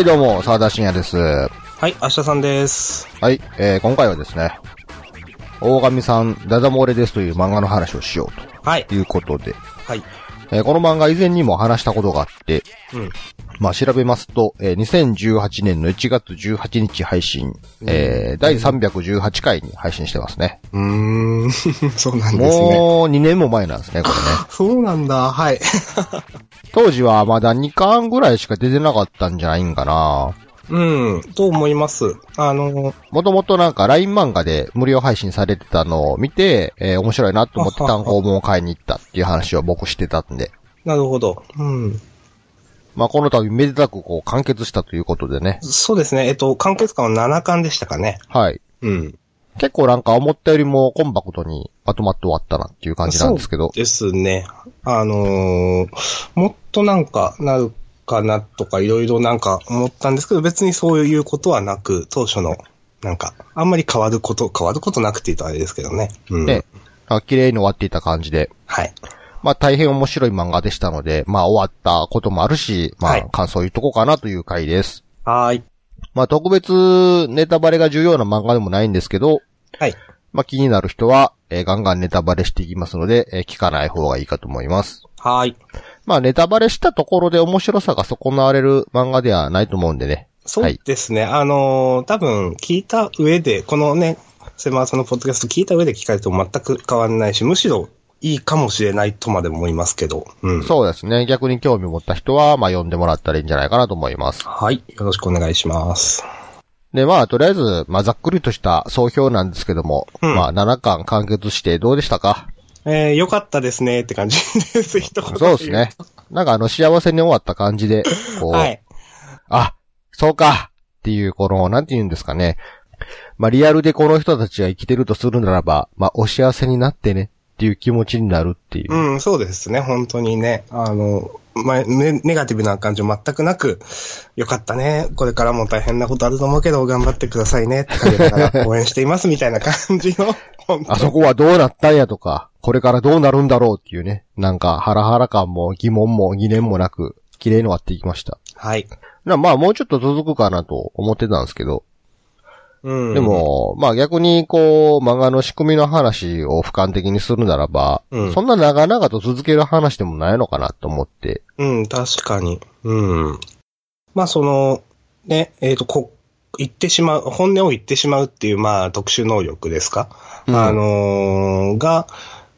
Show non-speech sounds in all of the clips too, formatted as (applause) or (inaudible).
はい、どうも、沢田信也です。ははい、明日さんです。い、えー、今回はですね、大神さん、ダダ漏れですという漫画の話をしようはい。ということで、はい。えーこの漫画以前にも話したことがあって、うん。まあ調べますと、えー2018年の1月18日配信、えー第318回に配信してますね。うーん、(laughs) そうなんですね。もう2年も前なんですね、これね。(laughs) そうなんだ、はい。(laughs) 当時はまだ2巻ぐらいしか出てなかったんじゃないんかな。うん、と思います。あの、もともとなんか LINE 漫画で無料配信されてたのを見て、えー面白いなと思って単行本を買いに行ったっていう話を僕してたんで。なるほど。うん。まあこの度めでたくこう完結したということでね。そうですね。えっと、完結感は7巻でしたかね。はい。うん。結構なんか思ったよりもコンパクトにまとまって終わったなっていう感じなんですけど。ですね。あのーもっとなんかなるかなとかいろいろなんか思ったんですけど、別にそういうことはなく、当初の、なんか、あんまり変わること、変わることなくって言うとあれですけどね。うん。で、あ綺麗に終わっていた感じで。はい。まあ大変面白い漫画でしたので、まあ終わったこともあるし、まはいあ感想言っとこうかなという回です。はーい。まあ特別ネタバレが重要な漫画でもないんですけど、はい。まあ気になる人は、えーガンガンネタバレしていきますので、えー聞かない方がいいかと思います。はーい。まあネタバレしたところで面白さが損なわれる漫画ではないと思うんでね。そうですね。あのー多分聞いた上で、このね、セマーさんのポッドキャスト聞いた上で聞かれても全く変わらないし、むしろいいかもしれないとまでも思いますけど。うん。そうですね。逆に興味を持った人は、まあ読んでもらったらいいんじゃないかなと思います。はい。よろしくお願いします。で、まあとりあえず、まあざっくりとした総評なんですけども、うんまあ7巻完結してどうでしたか？えー、よかったですねって感じ (laughs) です。一言そうですね。なんかあの幸せに終わった感じで、こう、はい。あ、そうかっていう、この、なんて言うんですかね。まあ、リアルでこの人たちが生きてるとするならば、まあ、お幸せになってねっていう気持ちになるっていう。うん、そうですね。本当にね。あの、まあ、ね、ネガティブな感情全くなく、よかったね。これからも大変なことあると思うけど、頑張ってくださいね。って感じ応援していますみたいな感じの、あそこはどうなったんやとか、これからどうなるんだろうっていうね。なんか、ハラハラ感も疑問も疑念もなく、綺麗に終わっていきました。はい。なまあ、もうちょっと続くかなと思ってたんですけど、うん。で、も、まあ逆にこう、漫画の仕組みの話を俯瞰的にするならば、うんそんな長々と続ける話でもないのかなと思って、うん、確かに。うん。まあ、その、ね、えっ、と、こ、言ってしまう、本音を言ってしまうっていう、まあ、特殊能力ですか、うんあのーが、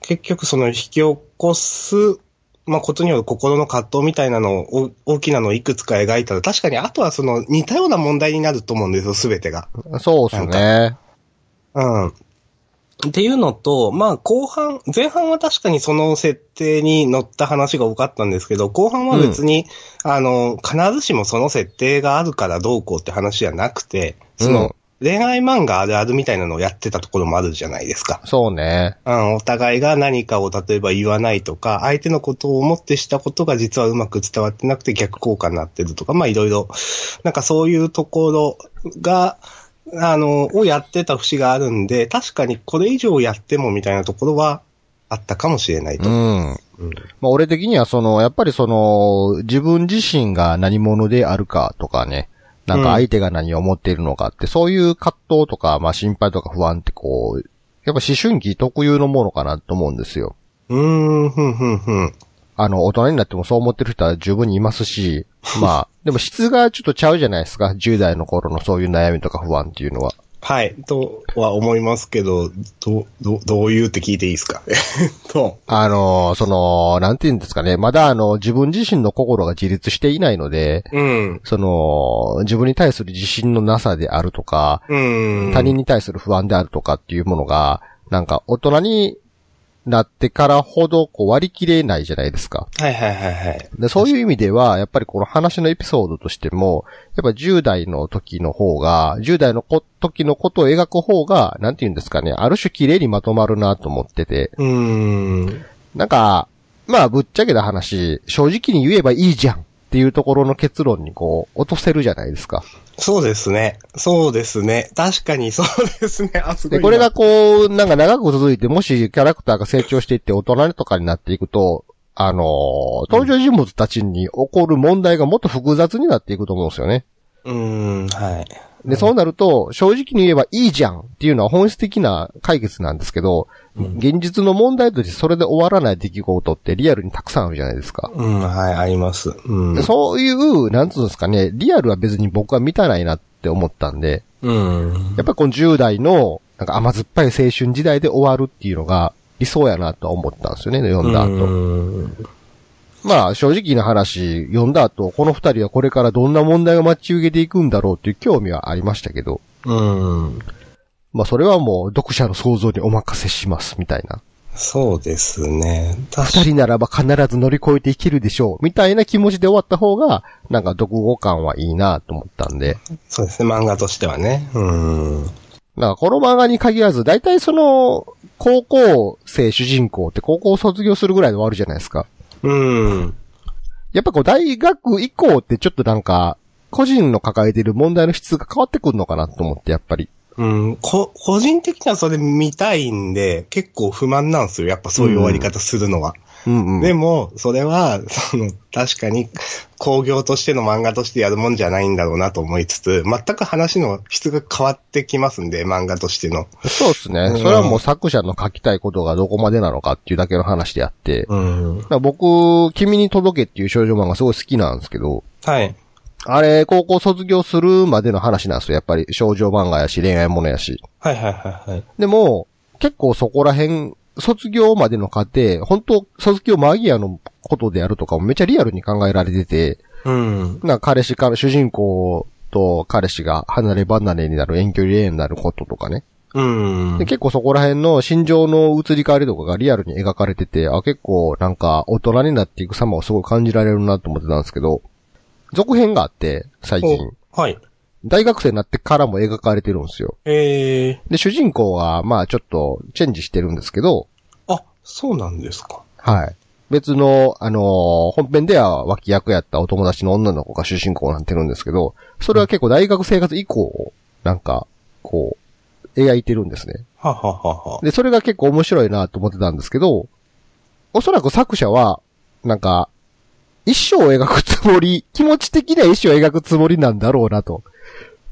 結局その引き起こす、まあ、ことによる心の葛藤みたいなのを、お大きなのをいくつか描いたら、確かにあとはその似たような問題になると思うんですよ、すべてが。そうですね。うん。っていうのと、まあ後半、前半は確かにその設定に乗った話が多かったんですけど、後半は別に、あの、必ずしもその設定があるからどうこうって話じゃなくて、その、うん恋愛漫画あるあるみたいなのをやってたところもあるじゃないですか。そうね。うん、お互いが何かを例えば言わないとか、相手のことを思ってしたことが実はうまく伝わってなくて逆効果になってるとか、まあいろいろ、なんかそういうところが、あの、をやってた節があるんで、確かにこれ以上やってもみたいなところはあったかもしれないと。うん。うんまあ俺的にはその、やっぱりその、自分自身が何者であるかとかね、なんか相手が何を思っているのかって、そういう葛藤とか、まあ心配とか不安ってこう、やっぱ思春期特有のものかなと思うんですよ。うーん、ふんふんふん。あの、大人になってもそう思ってる人は十分にいますし、(laughs) まあ、でも質がちょっとちゃうじゃないですか。10代の頃のそういう悩みとか不安っていうのは。はい、とは思いますけど、ど、ど、どういうって聞いていいですか？(laughs) えっと、あの、その、なんて言うんですかね。まだあの、自分自身の心が自立していないので、うん、その、自分に対する自信のなさであるとか、うん。他人に対する不安であるとかっていうものが、なんか大人になってからほどこう割り切れないじゃないですか。はいはいはいはい。でそういう意味では、やっぱりこの話のエピソードとしても、やっぱ10代の時の方が、10代のこ時のことを描く方が、なんて言うんですかね、ある種綺麗にまとまるなと思ってて、うーん。なんか、まあぶっちゃけた話、正直に言えばいいじゃんっていうところの結論にこう、落とせるじゃないですか。そうですね。そうですね。確かに (laughs) そうですね。あ、すごいで、な。これがこう、なんか長く続いて、もしキャラクターが成長していって大人とかになっていくと、あのー登場人物たちに起こる問題がもっと複雑になっていくと思うんですよね。うーん、はい。で、そうなると、正直に言えばいいじゃんっていうのは本質的な解決なんですけど、うん現実の問題としてそれで終わらない出来事ってリアルにたくさんあるじゃないですか。うん、はい、あります。うん。でそういう、なんつうんですかね、リアルは別に僕は満たないなって思ったんで、うん。やっぱりこの10代の、なんか甘酸っぱい青春時代で終わるっていうのが理想やなとは思ったんですよね、読んだ後。うんまあ、正直な話、読んだ後、この二人はこれからどんな問題が待ち受けていくんだろうっていう興味はありましたけど、うん。まあ、それはもう読者の想像にお任せします、みたいな。そうですね。確二人ならば必ず乗り越えていけるでしょう、みたいな気持ちで終わった方が、なんか読後感はいいなと思ったんで。そうですね、漫画としてはね。うん。なんかこの漫画に限らず、大体その、高校生主人公って高校を卒業するぐらいで終わるじゃないですか。うん。やっぱこう大学以降ってちょっとなんか、個人の抱えている問題の質が変わってくるのかなと思って、やっぱり。うん、こ、個人的にはそれ見たいんで、結構不満なんですよ。やっぱそういう終わり方するのは。うんうん。でも、それは、その、確かに、工業としての漫画としてやるもんじゃないんだろうなと思いつつ、全く話の質が変わってきますんで、漫画としての。そうですね。うんそれはもう作者の書きたいことがどこまでなのかっていうだけの話であって。うん。僕、君に届けっていう少女漫画すごい好きなんですけど、はい。あれ、高校卒業するまでの話なんですよ。やっぱり少女漫画やし、恋愛ものやし。はいはいはいはい。でも、結構そこら辺、卒業までの過程、本当卒業間際のことであるとかもめっちゃリアルに考えられてて、うん。な彼氏から、主人公と彼氏が離れ離れになる遠距離恋愛になることとかね。うんで。結構そこら辺の心情の移り変わりとかがリアルに描かれてて、あ、結構なんか大人になっていく様をすごい感じられるなと思ってたんですけど、続編があって、最近。はい。大学生になってからも描かれてるんですよ。ええで、主人公が、まあちょっとチェンジしてるんですけど、あ、そうなんですか。はい。別の、あのー本編では脇役やったお友達の女の子が主人公になってるんですけど、それは結構大学生活以降、なんか、こう、描いてるんですね。はははは。で、それが結構面白いなと思ってたんですけど、おそらく作者は、なんか、一生を描くつもり、気持ち的には一生を描くつもりなんだろうなと。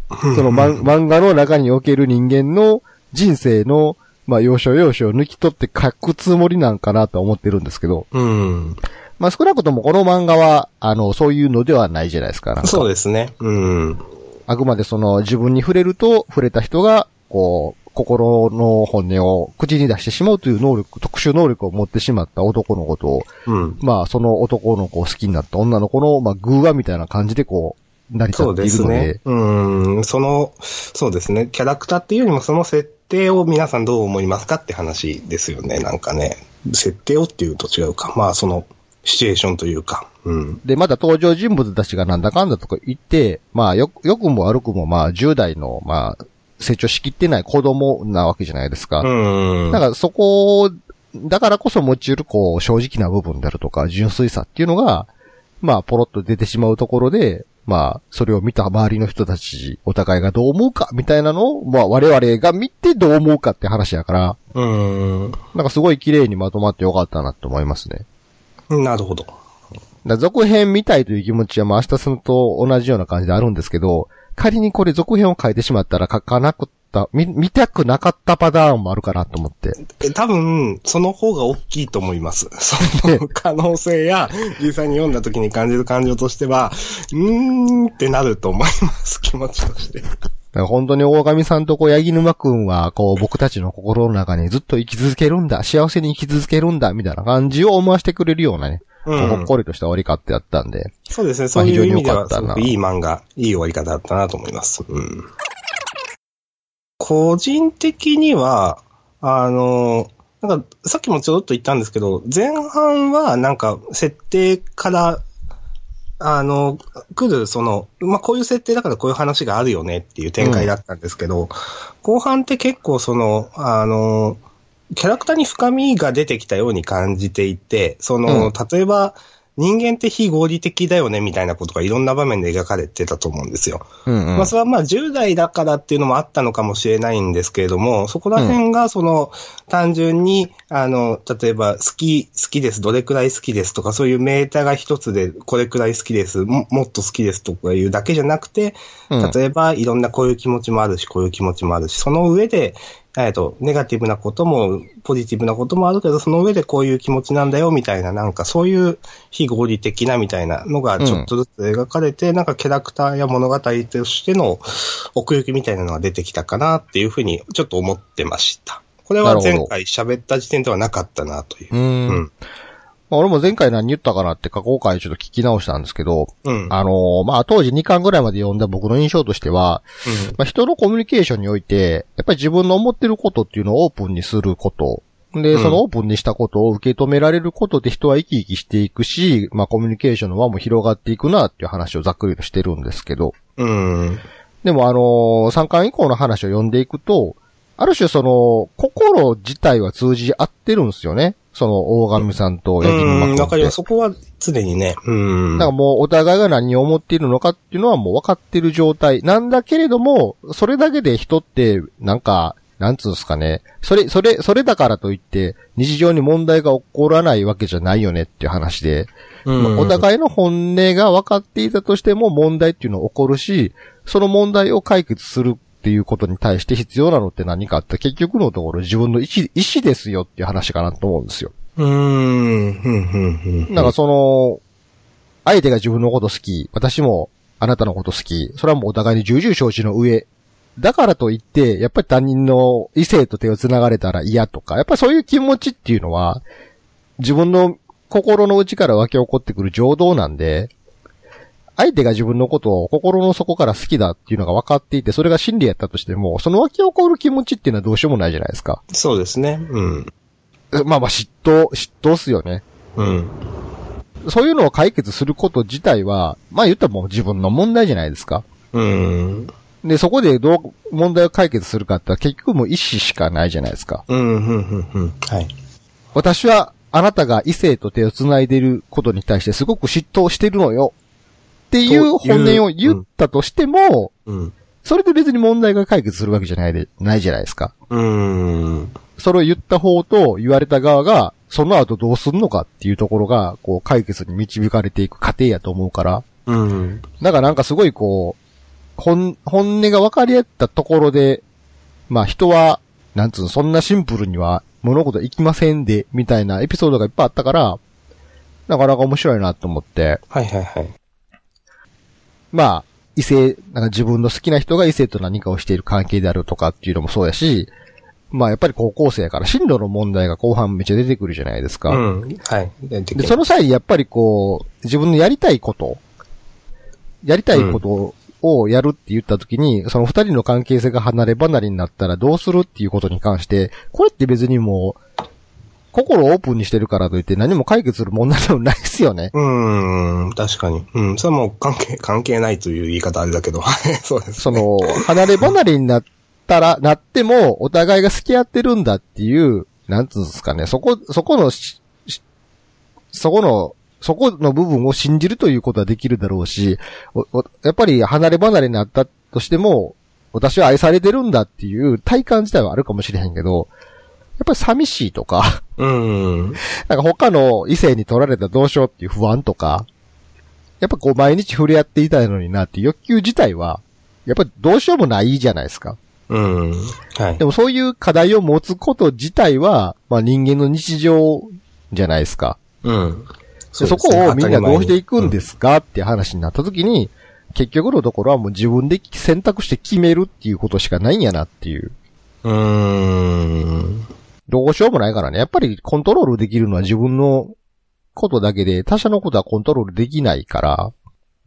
その漫漫画の中における人間の人生の、まあ、要所要所を抜き取って書くつもりなんかなと思ってるんですけど、うん。まあ、少なくともこの漫画は、あの、そういうのではないじゃないですか。かそうですね。うん。あくまでその自分に触れると、触れた人が、こう、心の本音を口に出してしまうという能力、特殊能力を持ってしまった男のことを、うん。まあ、その男の子を好きになった女の子の、まあ、偶話みたいな感じでこう、成り立そうでっているので、すね。うん。その、そうですね。キャラクターっていうよりもその設定を皆さんどう思いますかって話ですよね。なんかね。設定をっていうと違うか。まあその、シチュエーションというか。うん。で、まだ登場人物たちがなんだかんだとか言って、まあ、よ、良くも悪くも、まあ、10代の、まあ、成長しきってない子供なわけじゃないですか。うん。だからそこを、だからこそ持ち得る、こう、正直な部分であるとか、純粋さっていうのが、まあ、ポロッと出てしまうところで、まあ、それを見た周りの人たち、お互いがどう思うか、みたいなのを、まあ、我々が見てどう思うかって話やから、うん。なんかすごい綺麗にまとまってよかったなと思いますね。なるほど。続編見たいという気持ちは、まあ、明日さんと同じような感じであるんですけど、仮にこれ続編を書いてしまったら書かなくった、見、見たくなかったパターンもあるかなと思って。え多分、その方が大きいと思います。(laughs) その可能性や、実際に読んだ時に感じる感情としては、うーんってなると思います、(laughs) 気持ちとして。本当に大神さんとこう、八木沼くんは、こう、僕たちの心の中にずっと生き続けるんだ、幸せに生き続けるんだ、みたいな感じを思わせてくれるようなね、うんほっこりとした終わり方やったんで。そうですね、そういう意味では、すごくいい漫画、いい終わり方だったなと思います。うん。個人的には、あの、なんか、さっきもちょろっと言ったんですけど、前半はなんか、設定から、あの、来る、その、まあ、こういう設定だからこういう話があるよねっていう展開だったんですけど、後半って結構その、あの、キャラクターに深みが出てきたように感じていて、その、うん例えば、人間って非合理的だよねみたいなことがいろんな場面で描かれてたと思うんですよ。うんうん。まあそれはまあ10代だからっていうのもあったのかもしれないんですけれども、そこら辺がその単純に、あの、例えば好き、好きです、どれくらい好きです。とかそういうメーターが一つでこれくらい好きです、ももっと好きですとかいうだけじゃなくて、うん。例えばいろんなこういう気持ちもあるし、こういう気持ちもあるし、その上で、えっと、ネガティブなことも、ポジティブなこともあるけど、その上でこういう気持ちなんだよ、みたいな、なんかそういう非合理的なみたいなのがちょっとずつ描かれて、なんかキャラクターや物語としての奥行きみたいなのが出てきたかなっていうふうにちょっと思ってました。これは前回喋った時点ではなかったなというう。ん。うんまあ俺も前回何言ったかなって過去回ちょっと聞き直したんですけど、うん。あのーまあ、当時2巻ぐらいまで読んだ僕の印象としては、まあ、人のコミュニケーションにおいて、やっぱり自分の思ってることっていうのをオープンにすること。で、うんそのオープンにしたことを受け止められることで人は生き生きしていくし、まあコミュニケーションの輪も広がっていくなっていう話をざっくりとしてるんですけど。うん。うん。でもあのー、3巻以降の話を読んでいくと、ある種その、心自体は通じ合ってるんですよね。その、大神さんと八木沼うん。君ってわかります。そこは常にね。うん。だからもうお互いが何を思っているのかっていうのはもう分かってる状態なんだけれども、それだけで人って、なんか、なんつうんですかね。それ、それ、それだからといって、日常に問題が起こらないわけじゃないよねっていう話で、うんお互いの本音が分かっていたとしても問題っていうのは起こるし、その問題を解決するっていうことに対して必要なのって何かって結局のところ自分の意思、意思ですよっていう話かなと思うんですよ。うーん、うん、うん、うん。なんかその、相手が自分のこと好き、私もあなたのこと好き、それはもうお互いに重々承知の上。だからといって、やっぱり他人の異性と手を繋がれたら嫌とか、やっぱりそういう気持ちっていうのは、自分の心の内から湧き起こってくる情動なんで、相手が自分のことを心の底から好きだっていうのが分かっていて、それが真理やったとしても、その湧き起こる気持ちっていうのはどうしようもないじゃないですか。そうですね。うん。まあまあ嫉妬、嫉妬っすよね。うん。そういうのを解決すること自体は、まあ言ったらもう自分の問題じゃないですか。うん。で、そこでどう問題を解決するかって結局もう意思しかないじゃないですか。うん、うん、うん、うん。はい。私はあなたが異性と手を繋いでいることに対してすごく嫉妬してるのよ。っていう本音を言ったとしても、うん。それで別に問題が解決するわけじゃないで、ないじゃないですか。うん。それを言った方と言われた側が、その後どうすんのかっていうところが、こう解決に導かれていく過程やと思うから、うん。だからなんかすごいこう、本、本音が分かり合ったところで、まあ人は、なんつうの、そんなシンプルには物事いきませんで、みたいなエピソードがいっぱいあったから、なかなか面白いなと思って、はいはいはい。まあ、異性、なんか自分の好きな人が異性と何かをしている関係であるとかっていうのもそうやし、まあやっぱり高校生やから進路の問題が後半めっちゃ出てくるじゃないですか。うん。はい。でで、その際にやっぱりこう、自分のやりたいこと、やりたいことをやるって言った時に、その二人の関係性が離れ離れになったらどうするっていうことに関して、これって別にもう、心をオープンにしてるからといって何も解決する問題でもないですよね。うん、確かに。うん、それはもう関係、関係ないという言い方あれだけど、は (laughs) いそうです、そ、の、離れ離れになったら、なっても、お互いが好き合ってるんだっていう、なんつうんですかね、そこ、そこのそこの、そこの部分を信じるということはできるだろうし、おおやっぱり離れ離れになったとしても、私は愛されてるんだっていう体感自体はあるかもしれへんけど、やっぱり寂しいとか、うん。(laughs) なんか他の異性に取られたらどうしようっていう不安とか、やっぱこう毎日触れ合っていたいのになっていう欲求自体は、やっぱりどうしようもないじゃないですか。うん。はいで。もそういう課題を持つこと自体は、まあ人間の日常じゃないですか。うん。でそこをみんなどうしていくんですすかって話になった時に、結局のところはもう自分で選択して決めるっていうことしかないんやなっていう。うーん。どうしようもないからね。やっぱりコントロールできるのは自分のことだけで、他者のことはコントロールできないから、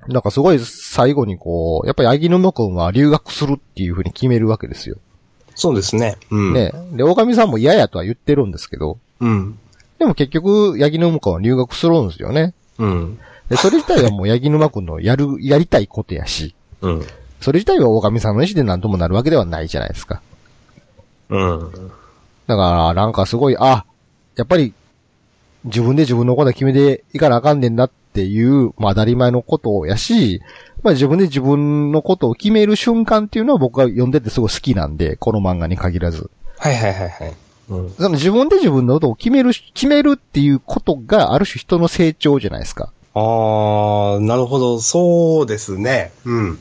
なんかすごい最後にこう、やっぱりアギノモ君は留学するっていうふうに決めるわけですよ。そうですね。うん。。ね。で、大神さんも嫌やとは言ってるんですけど、うん。でも結局、ヤギ沼君は留学するんですよね。うん。で、それ自体はもうヤギ沼君のやる、(laughs) やりたいことやし、うん。それ自体は大神さんの意思で何ともなるわけではないじゃないですか。うん。だから、なんかすごい、あ、やっぱり、自分で自分のことは決めていかなあかんねんなっていう、まあ当たり前のことやし、まあ自分で自分のことを決める瞬間っていうのは僕は読んでてすごい好きなんで、この漫画に限らず。はいはいはいはい。うん。その自分で自分のことを決める、決めるっていうことがある種人の成長じゃないですか。あー、なるほど。そうですね。うん。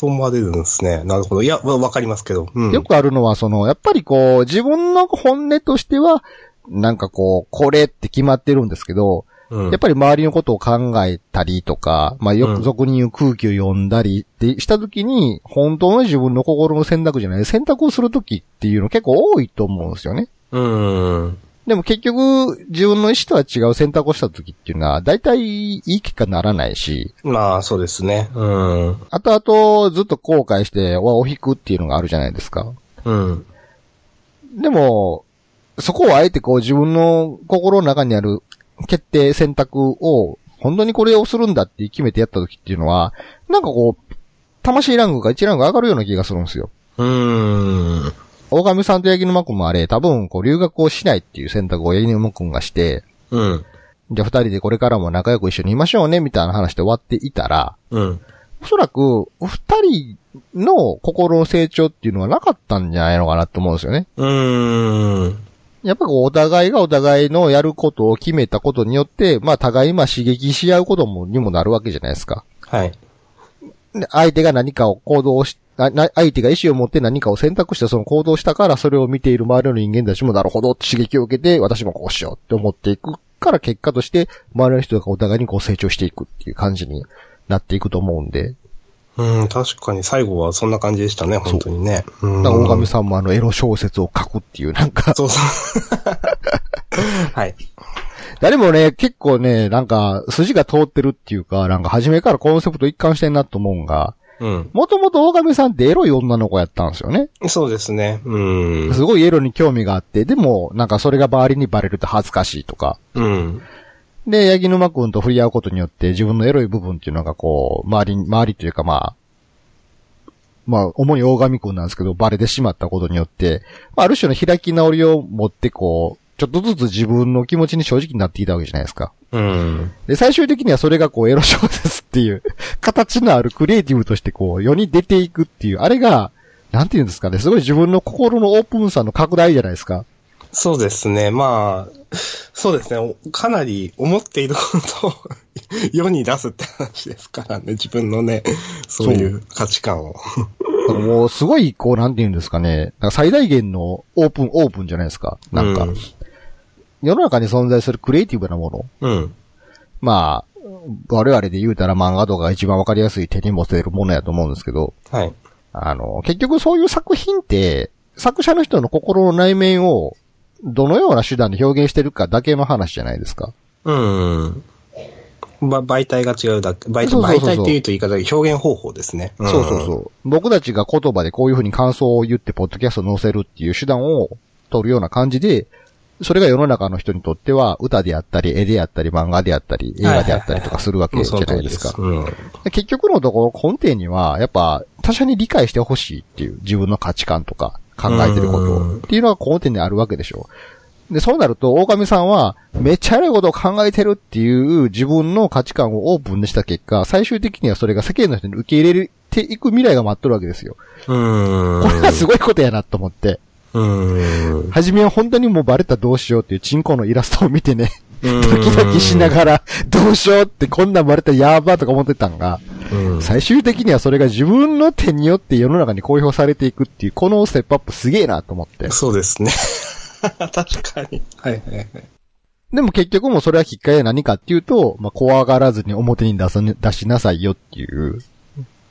そう思われるんですね。なるほど。いや、わわかりますけど。うん。よくあるのは、その、やっぱりこう、自分の本音としては、なんかこう、これって決まってるんですけど、うんやっぱり周りのことを考えたりとか、まあよくうん俗に言う空気を読んだりってしたときに、本当の自分の心の選択じゃない、選択をするときっていうの結構多いと思うんですよね。うん。でも結局、自分の意思とは違う選択をしたときっていうのは、大体いい結果にならないし、まあ、そうですね。うん。後々ずっと後悔して、輪を引くっていうのがあるじゃないですか。うん。でも、そこをあえてこう自分の心の中にある決定選択を、本当にこれをするんだって決めてやった時っていうのは、なんかこう、魂ランクが1ランク上がるような気がするんですよ。うん。大神さんと八木沼くんもあれ、多分こう留学をしないっていう選択を八木沼くんがして、うん。じゃあ二人でこれからも仲良く一緒にいましょうね、みたいな話で終わっていたら、うん。おそらく、二人の心の成長っていうのはなかったんじゃないのかなと思うんですよね。うん。やっぱこうお互いがお互いのやることを決めたことによって、まあ互いまあ刺激し合うこともにもなるわけじゃないですか。はい。で相手が何かを行動し、相手が意思を持って何かを選択してその行動したからそれを見ている周りの人間たちもなるほどって刺激を受けて私もこうしようって思っていくから結果として周りの人がお互いにこう成長していくっていう感じになっていくと思うんで。うん、確かに最後はそんな感じでしたね、本当にね。うん。だから大神さんもあのエロ小説を書くっていうなんか、そうそう。はい。誰もね、結構ね、なんか筋が通ってるっていうか、なんか初めからコンセプト一貫してんなと思うんが、うん。もともと大神さんってエロい女の子やったんですよね。そうですね。うん。すごいエロに興味があって、でも、なんかそれが周りにバレると恥ずかしいとか。うん。で、八木沼くんと振り合うことによって自分のエロい部分っていうのがこう、周りに、周りというかまあ、まあ、主に大神くんなんですけど、バレてしまったことによって、まあ、ある種の開き直りを持ってこう、ちょっとずつ自分の気持ちに正直になっていたわけじゃないですか。うん。で、最終的にはそれがこう、エロ小説っていう、(laughs) 形のあるクリエイティブとしてこう、世に出ていくっていう、あれが、なんていうんですかね、すごい自分の心のオープンさの拡大じゃないですか。そうですね。まあ、そうですね。かなり思っていることを (laughs) 世に出すって話ですからね。自分のね、そういう価値観を。もう、すごい、こう、なんていうんですかね、なんか最大限のオープン、オープンじゃないですか。なんか、うん世の中に存在するクリエイティブなもの。うん。まあ、我々で言うたら漫画とかが一番わかりやすい手に持てるものやと思うんですけど、はい。あの、結局そういう作品って、作者の人の心の内面を、どのような手段で表現してるかだけの話じゃないですか。うん。ば媒体が違うだけ。媒体、そうそうそうそう媒体って言うと言い方が表現方法ですね。そうそうそう。僕たちが言葉でこういうふうに感想を言って、ポッドキャストを載せるっていう手段を取るような感じで、それが世の中の人にとっては、歌であったり、絵であったり、漫画であったり、映画であったりとかするわけじゃないですか。結局のところ根底には、やっぱ他者に理解してほしいっていう自分の価値観とか考えてることっていうのが根底にあるわけでしょう。で、そうなると、大神さんは、めっちゃ偉いことを考えてるっていう自分の価値観をオープンにした結果、最終的にはそれが世間の人に受け入れていく未来が待っとるわけですよ。うん。これはすごいことやなと思って。うん。はじめは本当にもうバレたらどうしようっていうチンコのイラストを見てね、ドドキドキしながら、どうしようってこんなんバレたらやばーとか思ってたんが、うん。最終的にはそれが自分の手によって世の中に公表されていくっていう、このステップアップすげえなと思って。そうですね。(laughs) 確かに。はいはいはい。でも結局もそれはきっかけ何かっていうと、まあ、怖がらずに表に出す、出しなさいよっていう、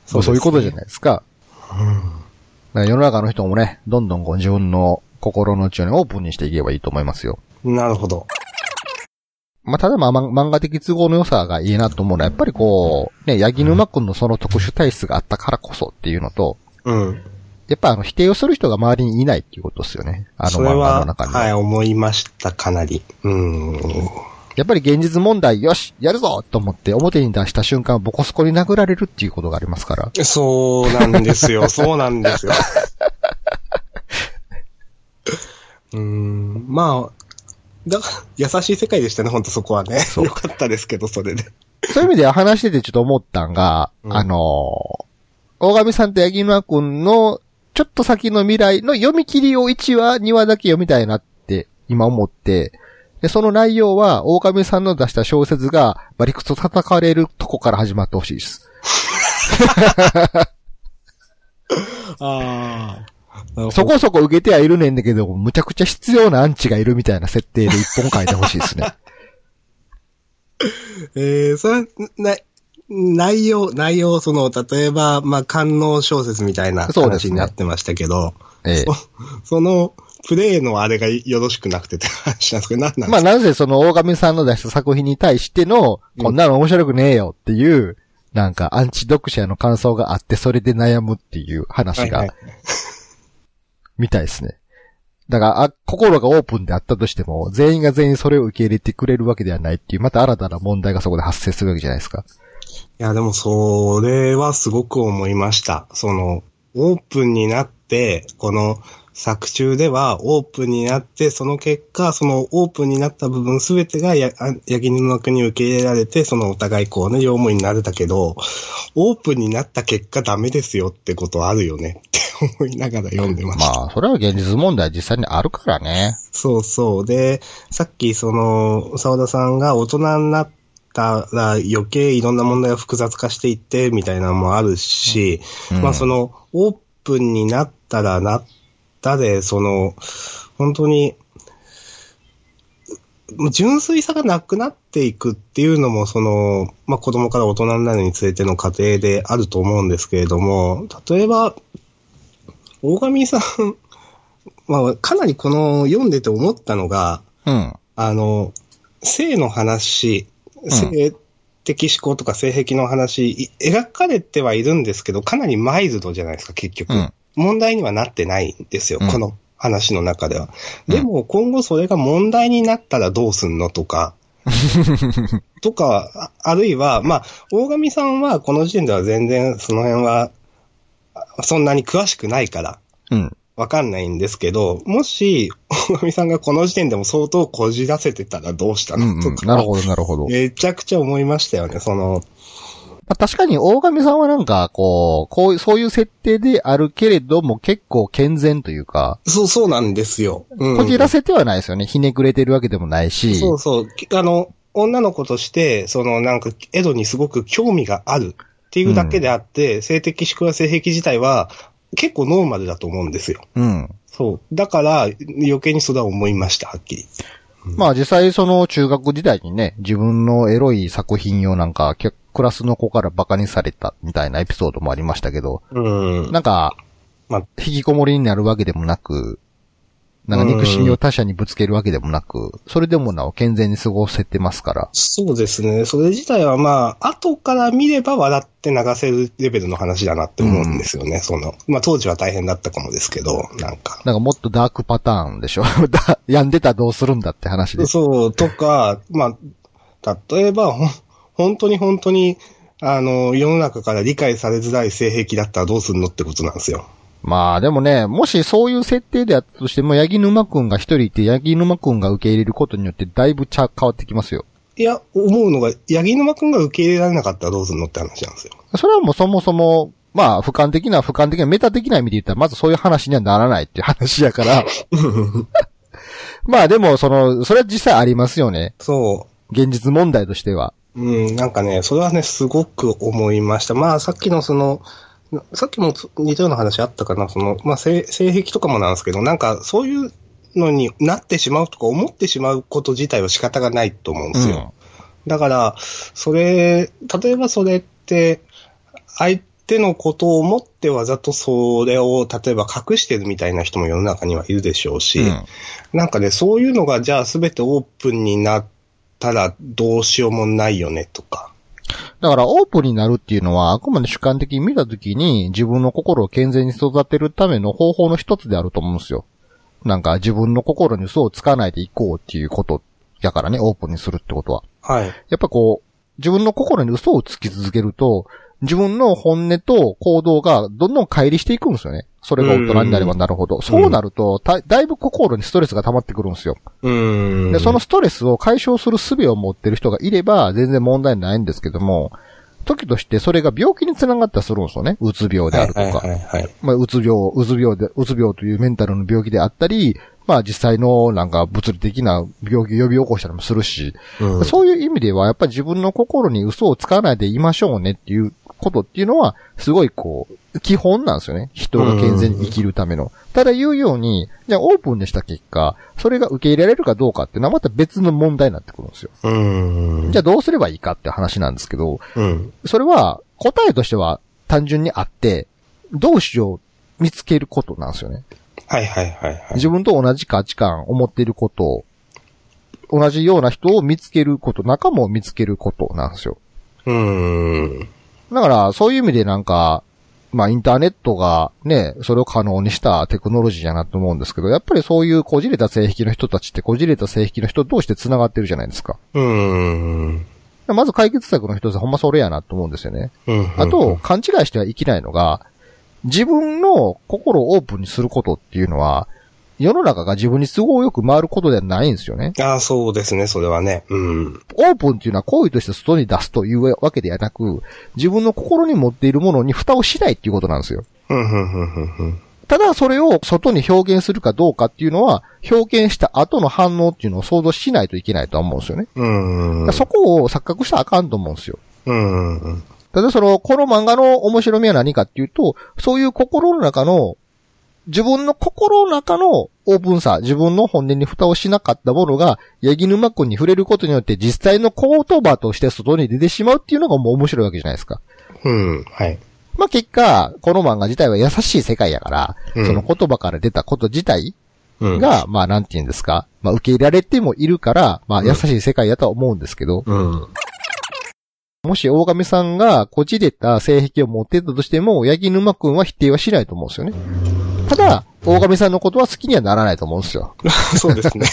そうそういうことじゃないですか。だから世の中の人もね、どんどんこう自分の心の内をね、オープンにしていけばいいと思いますよ。なるほど。まあ、ただまあ、ま漫画的都合の良さがいいなと思うのは、やっぱりこう、ね、ヤギ沼くんのその特殊体質があったからこそっていうのと、うん。やっぱあの、否定をする人が周りにいないっていうことですよね。あの漫画のそれは、中にはい、思いました、かなり。うん。やっぱり現実問題、よしやるぞと思って表に出した瞬間、ボコスコに殴られるっていうことがありますから。そうなんですよ、(laughs) そうなんですよ。うん、まあ、だ優しい世界でしたね、本当そこはね。よかったですけど、それで。そういう意味では話しててちょっと思ったんが、うんあのー大神さんと八木沼くんのちょっと先の未来の読み切りを1話、2話だけ読みたいなって今思って、で、その内容は、大神さんの出した小説が、バリクソ叩かれるとこから始まってほしいです。(laughs) ああ。そこそこ受けてはいるねんだけど、むちゃくちゃ必要なアンチがいるみたいな設定で一本書いてほしいですね。(laughs) えー、それ、な、内容、内容、その、例えば、まあ、官能小説みたいな話になってましたけど、ええ。そ (laughs) の、プレイのあれがよろしくなくてって話なんですけど、何なんですか、まあ、なぜその大神さんの出した作品に対しての、うんこんなの面白くねえよっていう、なんかアンチ読者の感想があって、それで悩むっていう話がはいはい、みたいですね。だから、あ、心がオープンであったとしても、全員が全員それを受け入れてくれるわけではないっていう、また新たな問題がそこで発生するわけじゃないですか。いや、でもそれはすごく思いました。その、オープンになって、この作中ではオープンになって、その結果、そのオープンになった部分すべてがや、あヤギ沼国に受け入れられて、そのお互いこうね、両思いになれたけど、オープンになった結果ダメですよってことあるよねって思いながら読んでました。まあ、それは現実問題実際にあるからね。そうそう。で、さっきその、沢田さんが大人になったら余計いろんな問題が複雑化していってみたいなのもあるし、うんまあその、オープンになったらなったで、その、本当に、純粋さがなくなっていくっていうのも、その、まあ子供から大人になるにつれての過程であると思うんですけれども、例えば、大神さん、まあかなりこの読んでて思ったのが、うん。あの、性の話、ん性的思考とか性癖の話、い描かれてはいるんですけど、かなりマイルドじゃないですか、結局。うん問題にはなってないんですよ、うんこの話の中では。うんでも、今後それが問題になったらどうすんのとか、(laughs) とか、ああるいは、まあ、大神さんはこの時点では全然その辺は、あそんなに詳しくないから、うん。わかんないんですけど、もし、大神さんがこの時点でも相当こじらせてたらどうしたうん、うん。のとか、なるほど、なるほど。めちゃくちゃ思いましたよね、その、まあ、確かに大神さんはなんか、こう、こういう、そういう設定であるけれども結構健全というか、そう、そうなんですよ。うんこじらせてはないですよね。ひねくれてるわけでもないし。そうそう。あの、女の子として、そのなんか、エドにすごく興味があるっていうだけであって、性的思考や性癖自体は結構ノーマルだと思うんですよ。うん。そう。だから、余計にそれは思いました、はっきり。まあ実際その中学時代にね、自分のエロい作品をなんか、けクラスの子からバカにされたみたいなエピソードもありましたけど、うん。なんか、まあ引きこもりになるわけでもなく、なんか憎しみを他者にぶつけるわけでもなく、それでもなお健全に過ごせてますから。そうですね。それ自体はまあ、後から見れば笑って流せるレベルの話だなって思うんですよね。その、まあ当時は大変だったかもですけど、なんか。なんかもっとダークパターンでしょ？(laughs) だ病んでたらどうするんだって話で。そう、とか、まあ、例えば、本当に本当に、あの、世の中から理解されづらい性癖だったらどうするのってことなんですよ。まあでもね、もしそういう設定であったとしても、ヤギ沼くんが一人いて、ヤギ沼くんが受け入れることによってだいぶちゃ変わってきますよ。いや、思うのが、八木沼くんが受け入れられなかったらどうするのって話なんですよ。それはもうそもそも、まあ、俯瞰的な、俯瞰的な、メタ的な意味で言ったら、まずそういう話にはならないっていう話やから。(laughs) まあでも、その、それは実際ありますよね。そ現実問題としては。う。うん、なんかね、それはね、すごく思いました。まあ、さっきのその、さっきも似たような話あったかな、その、まあ、性性癖とかもなんですけど、なんか、そういうのになってしまうとか思ってしまうこと自体は仕方がないと思うんですよ。だから、それ、例えばそれって、相手のことを思ってわざとそれを、例えば隠してるみたいな人も世の中にはいるでしょうし、うんなんかね、そういうのが、じゃあ全てオープンになったらどうしようもないよね、とか。だから、オープンになるっていうのは、あくまで主観的に見たときに、自分の心を健全に育てるための方法の一つであると思うんですよ。なんか、自分の心に嘘をつかないでいこうっていうことやからね、オープンにするってことは。はい。やっぱこう、自分の心に嘘をつき続けると、自分の本音と行動がどんどん乖離していくんですよね。それが大人になればなるほど。そうなると、だだいぶ心にストレスが溜まってくるんですよ。うん。で、そのストレスを解消する術を持ってる人がいれば、全然問題ないんですけども、時としてそれが病気につながったりするんですよね。うつ病であるとか。まあ、うつ病、うつ病で、うつ病というメンタルの病気であったり、まあ実際のなんか物理的な病気を呼び起こしたりもするし、うんそういう意味ではやっぱり自分の心に嘘をつかないでいましょうねっていうことっていうのは、すごいこう、基本なんですよね。人が健全に生きるための。ただ言うように、じゃあオープンにした結果、それが受け入れられるかどうかっていうのはまた別の問題になってくるんですよ。うん。じゃあどうすればいいかって話なんですけど、うん。それは答えとしては単純にあって、どうしよう見つけることなんですよね。はいはいはいはい。自分と同じ価値観、思っていることを、同じような人を見つけること、仲間を見つけることなんですよ。うん。だから、そういう意味でなんか、まあ、インターネットがね、それを可能にしたテクノロジーやなと思うんですけど、やっぱりそういうこじれた性癖の人たちって、こじれた性癖の人同士で繋がってるじゃないですか。うん。まず解決策の一つはほんまそれやなと思うんですよね。うん。あと、、勘違いしてはいけないのが、自分の心をオープンにすることっていうのは、世の中が自分に都合よく回ることではないんですよね。ああ、そうですね、それはね。うん。オープンっていうのは行為として外に出すというわけではなく、自分の心に持っているものに蓋をしないっていうことなんですよ。うん、うん、うん、うん。ただそれを外に表現するかどうかっていうのは、表現した後の反応っていうのを想像しないといけないとは思うんですよね。うん。そこを錯覚したらあかんと思うんですよ。うん。ただその、この漫画の面白みは何かっていうと、そういう心の中の、自分の心の中のオープンさ、自分の本音に蓋をしなかったものが、ヤギ沼君に触れることによって実際の言葉として外に出てしまうっていうのがもう面白いわけじゃないですか。うん。はい。まあ結果、この漫画自体は優しい世界やから、うんその言葉から出たこと自体うん、が、まあなんて言うんですか、まあ受け入れられてもいるから、まあ優しい世界やとは思うんですけど、うん。もし大神さんがこじれた性癖を持ってたとしても、ヤギ沼くんは否定はしないと思うんですよね。ただ、大神さんのことは好きにはならないと思うんですよ。(laughs) そうですね。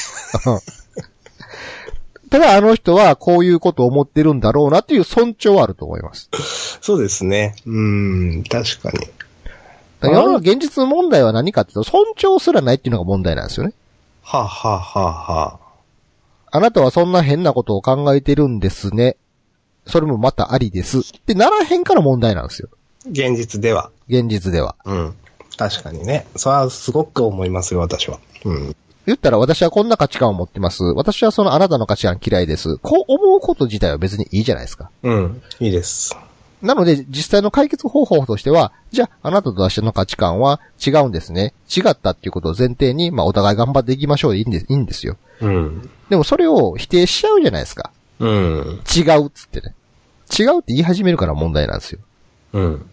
ただ、あの人はこういうことを思ってるんだろうなっていう尊重はあると思います。そうですね。うん。確かに。だから世の現実問題は何かっていうと、尊重すらないっていうのが問題なんですよね。はあ、はあはあはあ、あなたはそんな変なことを考えてるんですね。それもまたありです。ってならへんから問題なんですよ。現実では。現実では。うん。確かにね。それはすごく思いますよ、私は。うん。言ったら私はこんな価値観を持ってます。私はそのあなたの価値観嫌いです。こう思うこと自体は別にいいじゃないですか。うん。いいです。なので、実際の解決方法としては、じゃあ、あなたと私の価値観は違うんですね。違ったっていうことを前提に、まあ、お互い頑張っていきましょうでいいんです、いいんですよ。うん。でもそれを否定しちゃうじゃないですか。うん。違うっつってね。違うって言い始めるから問題なんですよ。うん。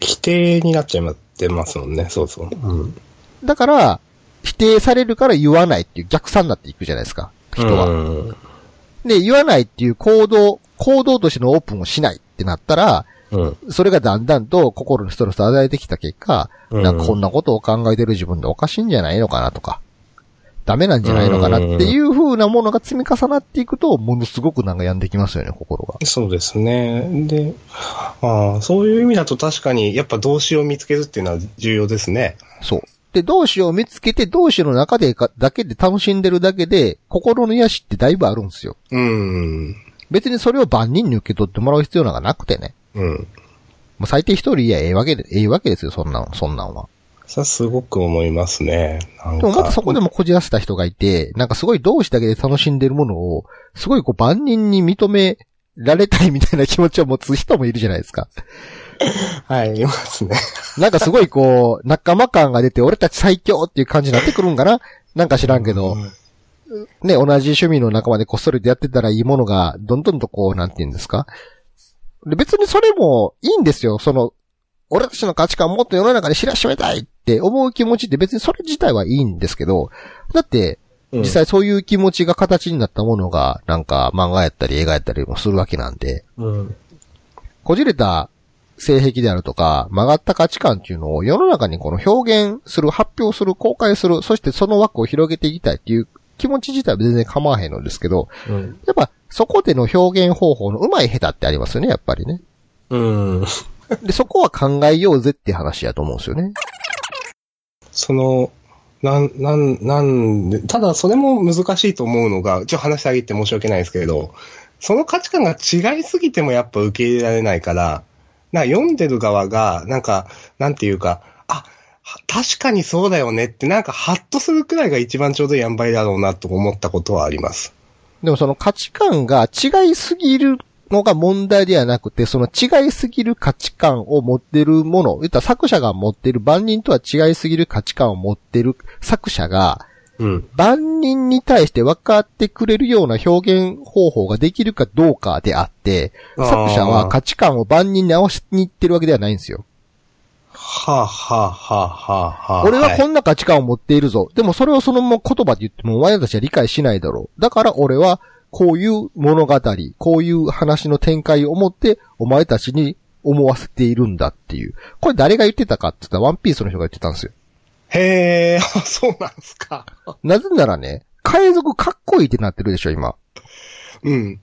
規定になっちゃいまってますもんね。そうそう。うん。だから、否定されるから言わないっていう逆算になっていくじゃないですか。人は。うん。で、言わないっていう行動、行動としてのオープンをしないってなったら、うん。それがだんだんと心のストレスを与えてきた結果、うんなんかこんなことを考えてる自分でおかしいんじゃないのかなとか、ダメなんじゃないのかなっていう風なものが積み重なっていくと、ものすごくなんか病んできますよね、心が。そうですね。で、ああ、そういう意味だと確かに、やっぱ動詞を見つけるっていうのは重要ですね。そう。で、同志を見つけて、同志の中でか、だけで楽しんでるだけで、心の癒しってだいぶあるんですよ。うん。別にそれを万人に受け取ってもらう必要なんかなくてね。うん。もう最低一人いやええわけで、ええわけですよ、そんなん、そんなんは。それはすごく思いますね。なんかでもまたそこでもこじらせた人がいて、なんかすごい同志だけで楽しんでるものを、すごいこう万人に認められたいみたいな気持ちを持つ人もいるじゃないですか。はい、いますね。なんかすごいこう、仲間感が出て、俺たち最強っていう感じになってくるんかななんか知らんけど、ね、同じ趣味の仲間でこっそりでやってたらいいものが、どんどんとこう、なんて言うんですかで別にそれもいいんですよ。その、俺たちの価値観をもっと世の中に知らしめたいって思う気持ちって別にそれ自体はいいんですけど、だって、実際そういう気持ちが形になったものが、なんか漫画やったり映画やったりもするわけなんで、うん。こじれた性癖であるとか、曲がった価値観っていうのを世の中にこの表現する、発表する、公開する、そしてその枠を広げていきたいっていう気持ち自体は全然構わへんのですけど、うん。やっぱそこでの表現方法の上手い下手ってありますよね、やっぱりね。うん。で、そこは考えようぜって話やと思うんですよね。その、なん、なん、なんで、ただそれも難しいと思うのが、ちょっと話してあげて申し訳ないですけれど、その価値観が違いすぎてもやっぱ受け入れられないから、な読んでる側が、なんか、なんていうか、あ、は確かにそうだよねって、なんかハッとするくらいが一番ちょうどいい塩梅だろうなと思ったことはあります。でもその価値観が違いすぎるのが問題ではなくて、その違いすぎる価値観を持ってるもの、言ったら作者が持ってる万人とは違いすぎる価値観を持ってる作者が、うん。万人に対して分かってくれるような表現方法ができるかどうかであって、作者は価値観を万人に合わせに行ってるわけではないんですよ。はあ、はあ、はあ、はあ、はあ。俺はこんな価値観を持っているぞ。でもそれをそのまま言葉で言ってもお前たちは理解しないだろう。だから俺はこういう物語、こういう話の展開を持ってお前たちに思わせているんだっていう。これ誰が言ってたかって言ったらワンピースの人が言ってたんですよ。へえ、あそうなんすか。なぜならね、海賊かっこいいってなってるでしょ、今。うん。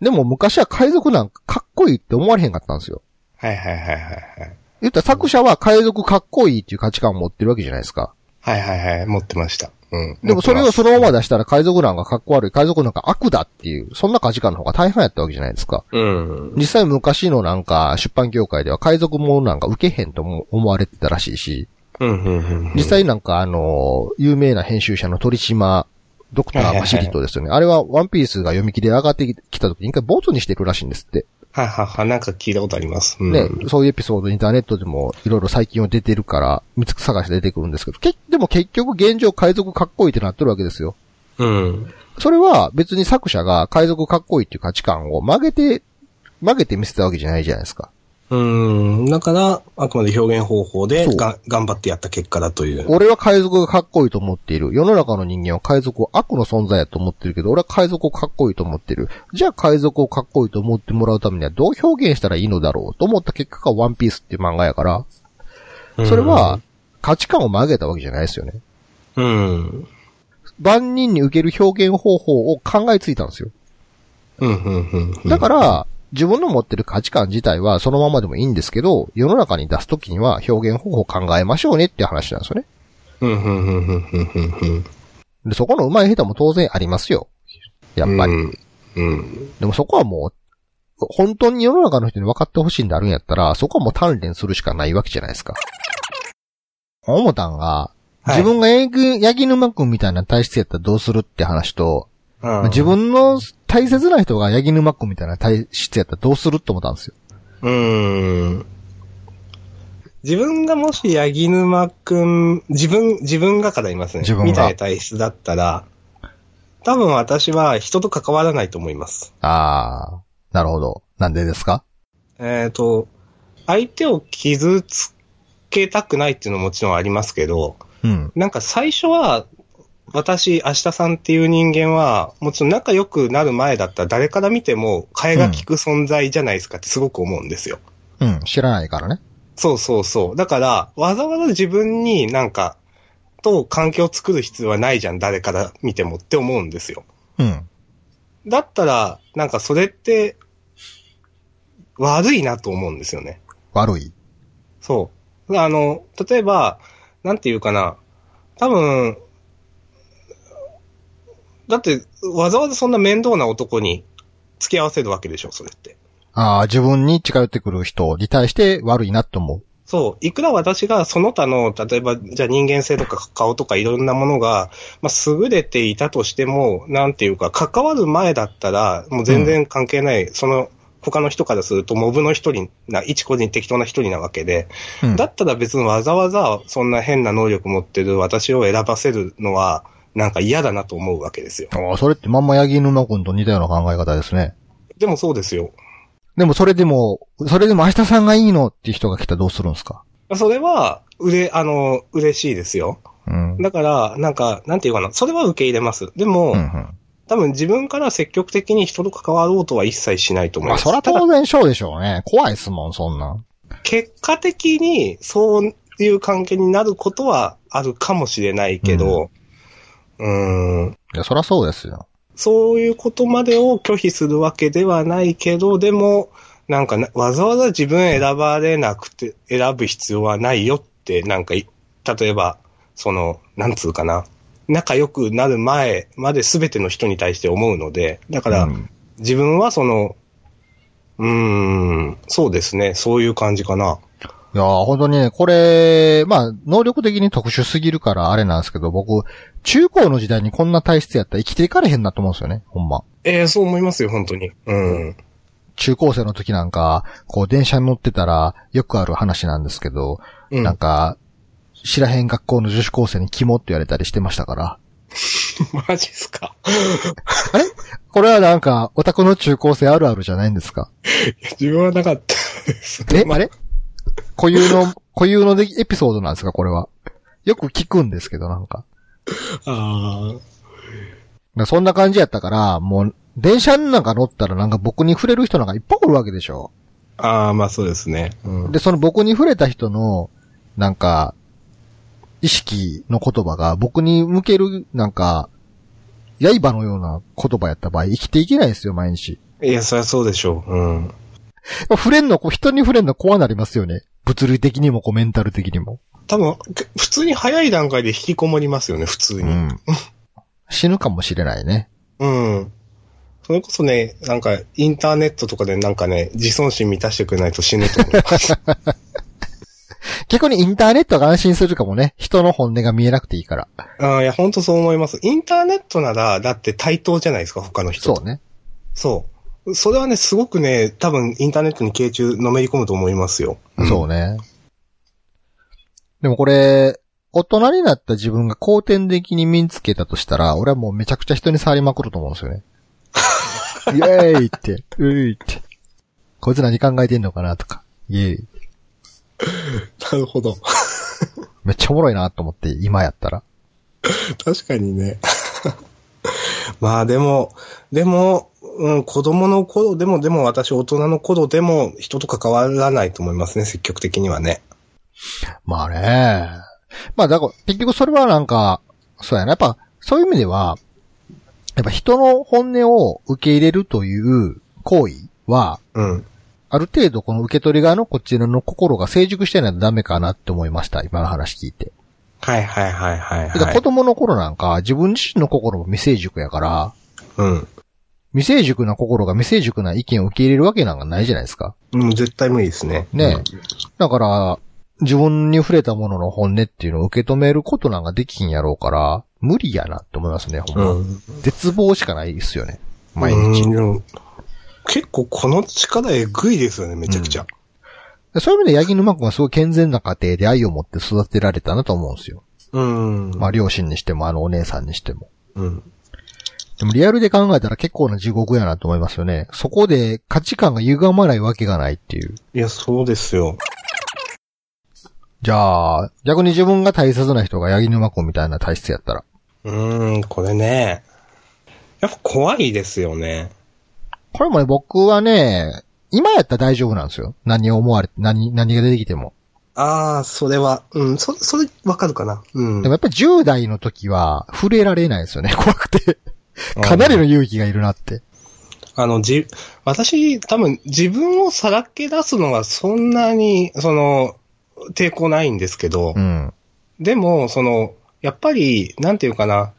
でも昔は海賊なんかかっこいいって思われへんかったんですよ。はいはいはいはいはい。言ったら作者は海賊かっこいいっていう価値観を持ってるわけじゃないですか。はいはいはい、持ってました。うん。でもそれをそのままだ。出したら海賊なんかかっこ悪い、海賊なんか悪だっていう、そんな価値観の方が大半やったわけじゃないですか。うん。実際昔のなんか出版業界では海賊ものなんか受けへんとも思われてたらしいし、うん、うん、うん。実際なんかあの、有名な編集者の鳥島ドクターマシリトですよね。あれはワンピースが読み切りで上がってきた時に一回ボツにしてるらしいんですって。はいはいはい、なんか聞いたことあります。うん、ね、そういうエピソードインターネットでもいろいろ最近は出てるから、見つけ探して出てくるんですけど、けでも結局現状海賊かっこいいってなってるわけですよ。うん。それは別に作者が海賊かっこいいっていう価値観を曲げて、曲げて見せたわけじゃないじゃないですか。うん。だから、あくまで表現方法でが頑張ってやった結果だという。俺は海賊がかっこいいと思っている。世の中の人間は海賊を悪の存在やと思ってるけど、俺は海賊をかっこいいと思ってる。じゃあ海賊をかっこいいと思ってもらうためにはどう表現したらいいのだろうと思った結果がワンピースっていう漫画やから、それは価値観を曲げたわけじゃないですよね。うん。万人に受ける表現方法を考えついたんですよ。うん、うん、うん。だから、自分の持ってる価値観自体はそのままでもいいんですけど、世の中に出すときには表現方法を考えましょうねって話なんですよね。うん、うん、うん、うん、うん、うん。で、そこの上手い下手も当然ありますよ。やっぱり。うん。うん。でもそこはもう、本当に世の中の人に分かってほしいんであるんやったら、そこはもう鍛錬するしかないわけじゃないですか。おもたんが、はい自分がヤギ沼くんみたいな体質やったらどうするって話と、うん自分の大切な人がヤギ沼くんみたいな体質やったらどうするって思ったんですよ。うーん。自分がもし、ヤギ沼くん、自分、自分がから言いますね。自分がみたいな体質だったら、多分私は人と関わらないと思います。あー、なるほど。なんでですか？えっ、と、相手を傷つけたくないっていうのももちろんありますけど、うん。なんか最初は、私、明日さんっていう人間は、もちろん仲良くなる前だったら誰から見ても替えが利く存在じゃないですかってすごく思うんですよ。うん。知らないからね。そうそうそう。だから、わざわざ自分になんか、と環境を作る必要はないじゃん、誰から見てもって思うんですよ。うん。だったら、なんかそれって、悪いなと思うんですよね。悪い？そう。あの、例えば、なんていうかな、多分、だって、わざわざそんな面倒な男に付き合わせるわけでしょ、それって。あー、自分に近寄ってくる人に対して悪いなって思う。そう。いくら私がその他の、例えば、じゃあ人間性とか顔とかいろんなものが、まあ、優れていたとしても、なんていうか、関わる前だったら、もう全然関係ない、その、他の人からすると、モブの一人な、一個人適当な一人なわけで、うん。だったら別にわざわざそんな変な能力持ってる私を選ばせるのは、なんか嫌だなと思うわけですよ。あーそれってまんまヤギ沼くんと似たような考え方ですね。でもそうですよ。でもそれでも、それでも明日さんがいいのっていう人が来たらどうするんですか？それは、うれ、あの、嬉しいですよ。うん。だから、なんか、なんていうかな、それは受け入れます。でも、うんうん。多分自分から積極的に人と関わろうとは一切しないと思いまあ、ます。そらただ当然そうでしょうね。怖いっすもん、そんなん。結果的にそういう関係になることはあるかもしれないけど、うーん、いや、そらそうですよ。そういうことまでを拒否するわけではないけど、でも、なんかなわざわざ自分選ばれなくて、選ぶ必要はないよって、なんかい、例えば、その、なんつうかな、仲良くなる前まで全ての人に対して思うので、だから、うん自分はその、うーん、そうですね、そういう感じかな。いやー、本当にね、これ、まあ、能力的に特殊すぎるからあれなんですけど、僕、中高の時代にこんな体質やったら生きていかれへんなと思うんですよね、ほんま。ええそう思いますよ、本当に。うん。中高生の時なんか、こう電車に乗ってたらよくある話なんですけど、うんなんか、知らへん学校の女子高生にキモって言われたりしてましたから。(laughs) マジっすか？(laughs) これはなんか、オタクの中高生あるあるじゃないんですか？自分はなかったです。え、あれ？固有の、(laughs) 固有のでエピソードなんですかこれは。よく聞くんですけど、なんか。ああ。そんな感じやったから、もう、電車なんか乗ったらなんか僕に触れる人なんかいっぱいおるわけでしょ。ああ、まあそうですね。うん。で、その僕に触れた人の、なんか、意識の言葉が僕に向ける、なんか、刃のような言葉やった場合、生きていけないですよ、毎日。いや、そりゃそうでしょう。うん。触れんの、こう人に触れんの怖なりますよね。物理的にも、こうメンタル的にも。多分、け普通に早い段階で引きこもりますよね、普通に。うん。死ぬかもしれないね。うん。それこそね、なんか、インターネットとかでなんかね、自尊心満たしてくれないと死ぬと思います。(laughs) 逆にインターネットが安心するかもね。人の本音が見えなくていいから。ああ、いや、本当そう思います。インターネットなら、だって対等じゃないですか、他の人と。そうね。そう。それはね、すごくね、多分インターネットに傾注、のめり込むと思いますよ。そうね。でもこれ、大人になった自分が後天的に身につけたとしたら、俺はもうめちゃくちゃ人に触りまくると思うんですよね。(laughs) イェーイって、うーいって。こいつ何考えてんのかなとか。イェーイ。なるほど。(laughs) めっちゃおもろいなと思って、今やったら。確かにね。(laughs) まあでも、でも、うん、子供の頃でも、でも私大人の頃でも人と関わらないと思いますね、積極的にはね。まあね。まあだから、結局それはなんか、そうやな。やっぱ、そういう意味では、やっぱ人の本音を受け入れるという行為は、うん。ある程度この受け取り側のこちらの心が成熟してないとダメかなって思いました。今の話聞いて。はいはいはいはい、だからはい。子供の頃なんか自分自身の心も未成熟やから、うん。未成熟な心が未成熟な意見を受け入れるわけなんかないじゃないですか。うん、絶対無理ですね。ねだから、自分に触れたものの本音っていうのを受け止めることなんかできひんやろうから、無理やなって思いますね、ほんま。うん。絶望しかないですよね。毎日。結構この力えぐいですよね、めちゃくちゃ。そういう意味で、ヤギ沼君はすごい健全な家庭で愛を持って育てられたなと思うんですよ。うん。まあ、両親にしても、あのお姉さんにしても。うん。でもリアルで考えたら結構な地獄やなと思いますよね。そこで価値観が歪まないわけがないっていう。いや、そうですよ。じゃあ、逆に自分が大切な人がヤギ沼君みたいな体質やったら。うーん、これね。やっぱ怖いですよね。これもね、僕はね、今やったら大丈夫なんですよ。何を思われて、何、何が出てきても。ああ、それは、うん、そ、それわかるかな。うん。でもやっぱり10代の時は触れられないですよね、怖くて。かなりの勇気がいるなって。あの、じ、私、多分、自分をさらけ出すのはそんなに、その、抵抗ないんですけど、うん。でも、その、やっぱり、なんていうかな、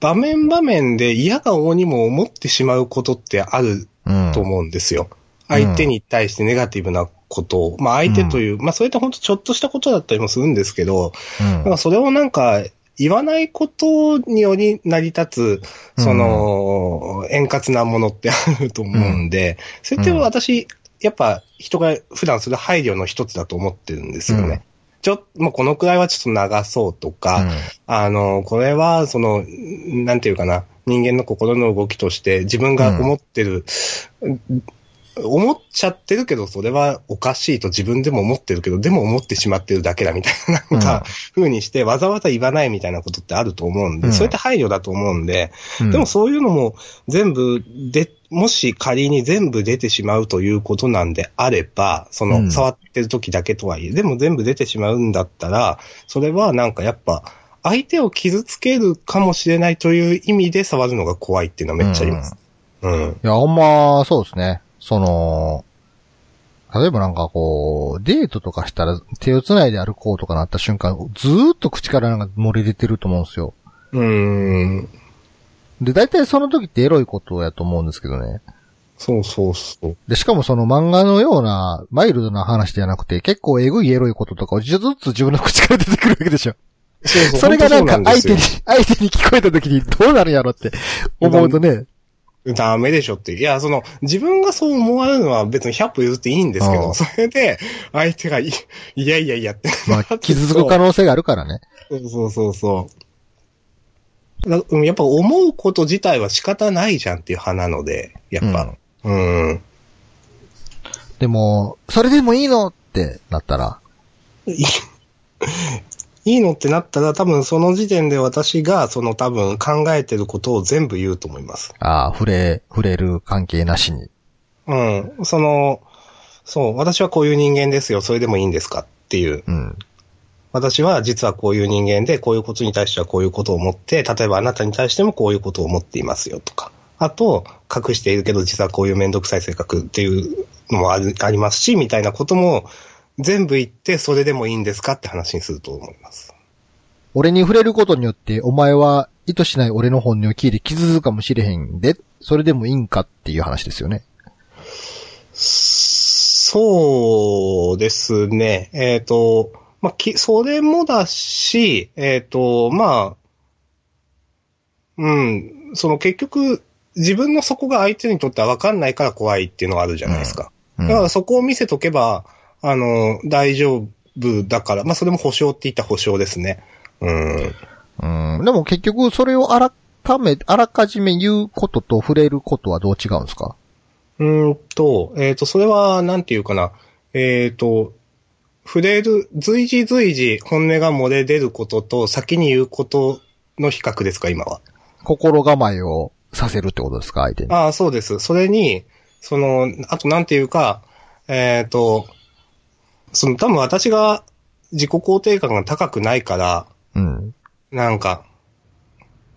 場面場面で嫌顔にも思ってしまうことってあるうん。と思うんですよ。相手に対してネガティブなことを、まあ相手という、まあそれって本当ちょっとしたことだったりもするんですけど、うんなんかそれをなんか、言わないことにより成り立つ、その、円滑なものってあると思うんで、それって私、やっぱ人が普段する配慮の一つだと思ってるんですよね。うん。ちょ、もうこのくらいはちょっと流そうとか、あの、これは、その、なんていうかな、人間の心の動きとして自分が思ってる、思っちゃってるけど、それはおかしいと自分でも思ってるけど、でも思ってしまってるだけだみたいな、なんか、風にして、わざわざ言わないみたいなことってあると思うんで、うんそういった配慮だと思うんで、うんでもそういうのも全部で、もし仮に全部出てしまうということなんであれば、そうんの触ってる時だけとはいえ、でも全部出てしまうんだったら、それはなんかやっぱ、相手を傷つけるかもしれないという意味で触るのが怖いっていうのはめっちゃあります。うん。いや、ほんま、そうですね。その、例えばなんかこう、デートとかしたら手を繋いで歩こうとかなった瞬間、ずーっと口からなんか漏れ出てると思うんですよ。うーん。で、大体その時ってエロいことやと思うんですけどね。そうそうそう。で、しかもその漫画のようなマイルドな話じゃなくて、結構エグいエロいこととかをずっと自分の口から出てくるわけでしょ。そうそうそれがなんか相手に、本相手に聞こえた時にどうなるんやろって思うとね。ダメでしょって。いや、その、自分がそう思われるのは別に100歩譲っていいんですけど、うんそれで、相手がい、いやいやいやって。まあ、傷つく可能性があるからね。そうそうそうそう。やっぱ思うこと自体は仕方ないじゃんっていう派なので、やっぱ。うん。でも、それでもいいのってなったら、いいのってなったら多分その時点で私がその多分考えてることを全部言うと思います。ああ、触れ、触れる関係なしに。うん。その、そう、私はこういう人間ですよ、それでもいいんですかっていう。うん。私は実はこういう人間で、こういうことに対してはこういうことを思って、例えばあなたに対してもこういうことを思っていますよとか。あと、隠しているけど実はこういうめんどくさい性格っていうのもあるありますし、みたいなことも全部言って、それでもいいんですかって話にすると思います。俺に触れることによって、お前は意図しない俺の本音を聞いて傷つくかもしれへんで、それでもいいんかっていう話ですよね。そうですね。えっ、と、まあ、き、それもだし、えっ、と、まあ、うん、その結局、自分の底が相手にとっては分かんないから怖いっていうのがあるじゃないですか。うんだからそこを見せとけば、あの、大丈夫だから、まあ、それも保証って言った保証ですね。うん。うん。でも結局、それをあらかめ、あらかじめ言うことと触れることはどう違うんですか？うーんと、えっ、と、それは、なんていうかな。えっ、と、触れる、随時随時本音が漏れ出ることと先に言うことの比較ですか、今は。心構えをさせるってことですか相手に？ああ、そうです。それに、その、あとなんていうか、えっ、と、その多分私が自己肯定感が高くないから、うん。なんか、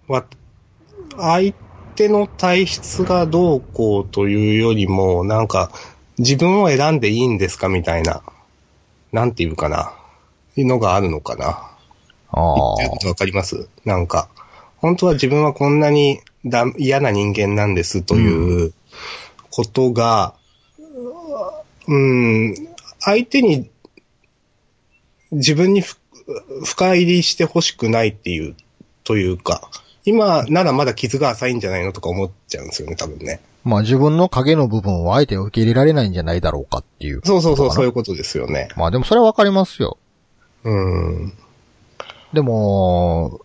わ、相手の体質がどうこうというよりも、なんか、自分を選んでいいんですかみたいな、なんていうかな、いうのがあるのかな。ああわかります？なんか、本当は自分はこんなにだ嫌な人間なんですということが、うん、相手に自分にふ深入りしてほしくないっていう、というか、今ならまだ傷が浅いんじゃないのとか思っちゃうんですよね、多分ね。まあ自分の影の部分を相手を受け入れられないんじゃないだろうかっていう。そうそうそう、そういうことですよね。まあでもそれはわかりますよ。うん。でも、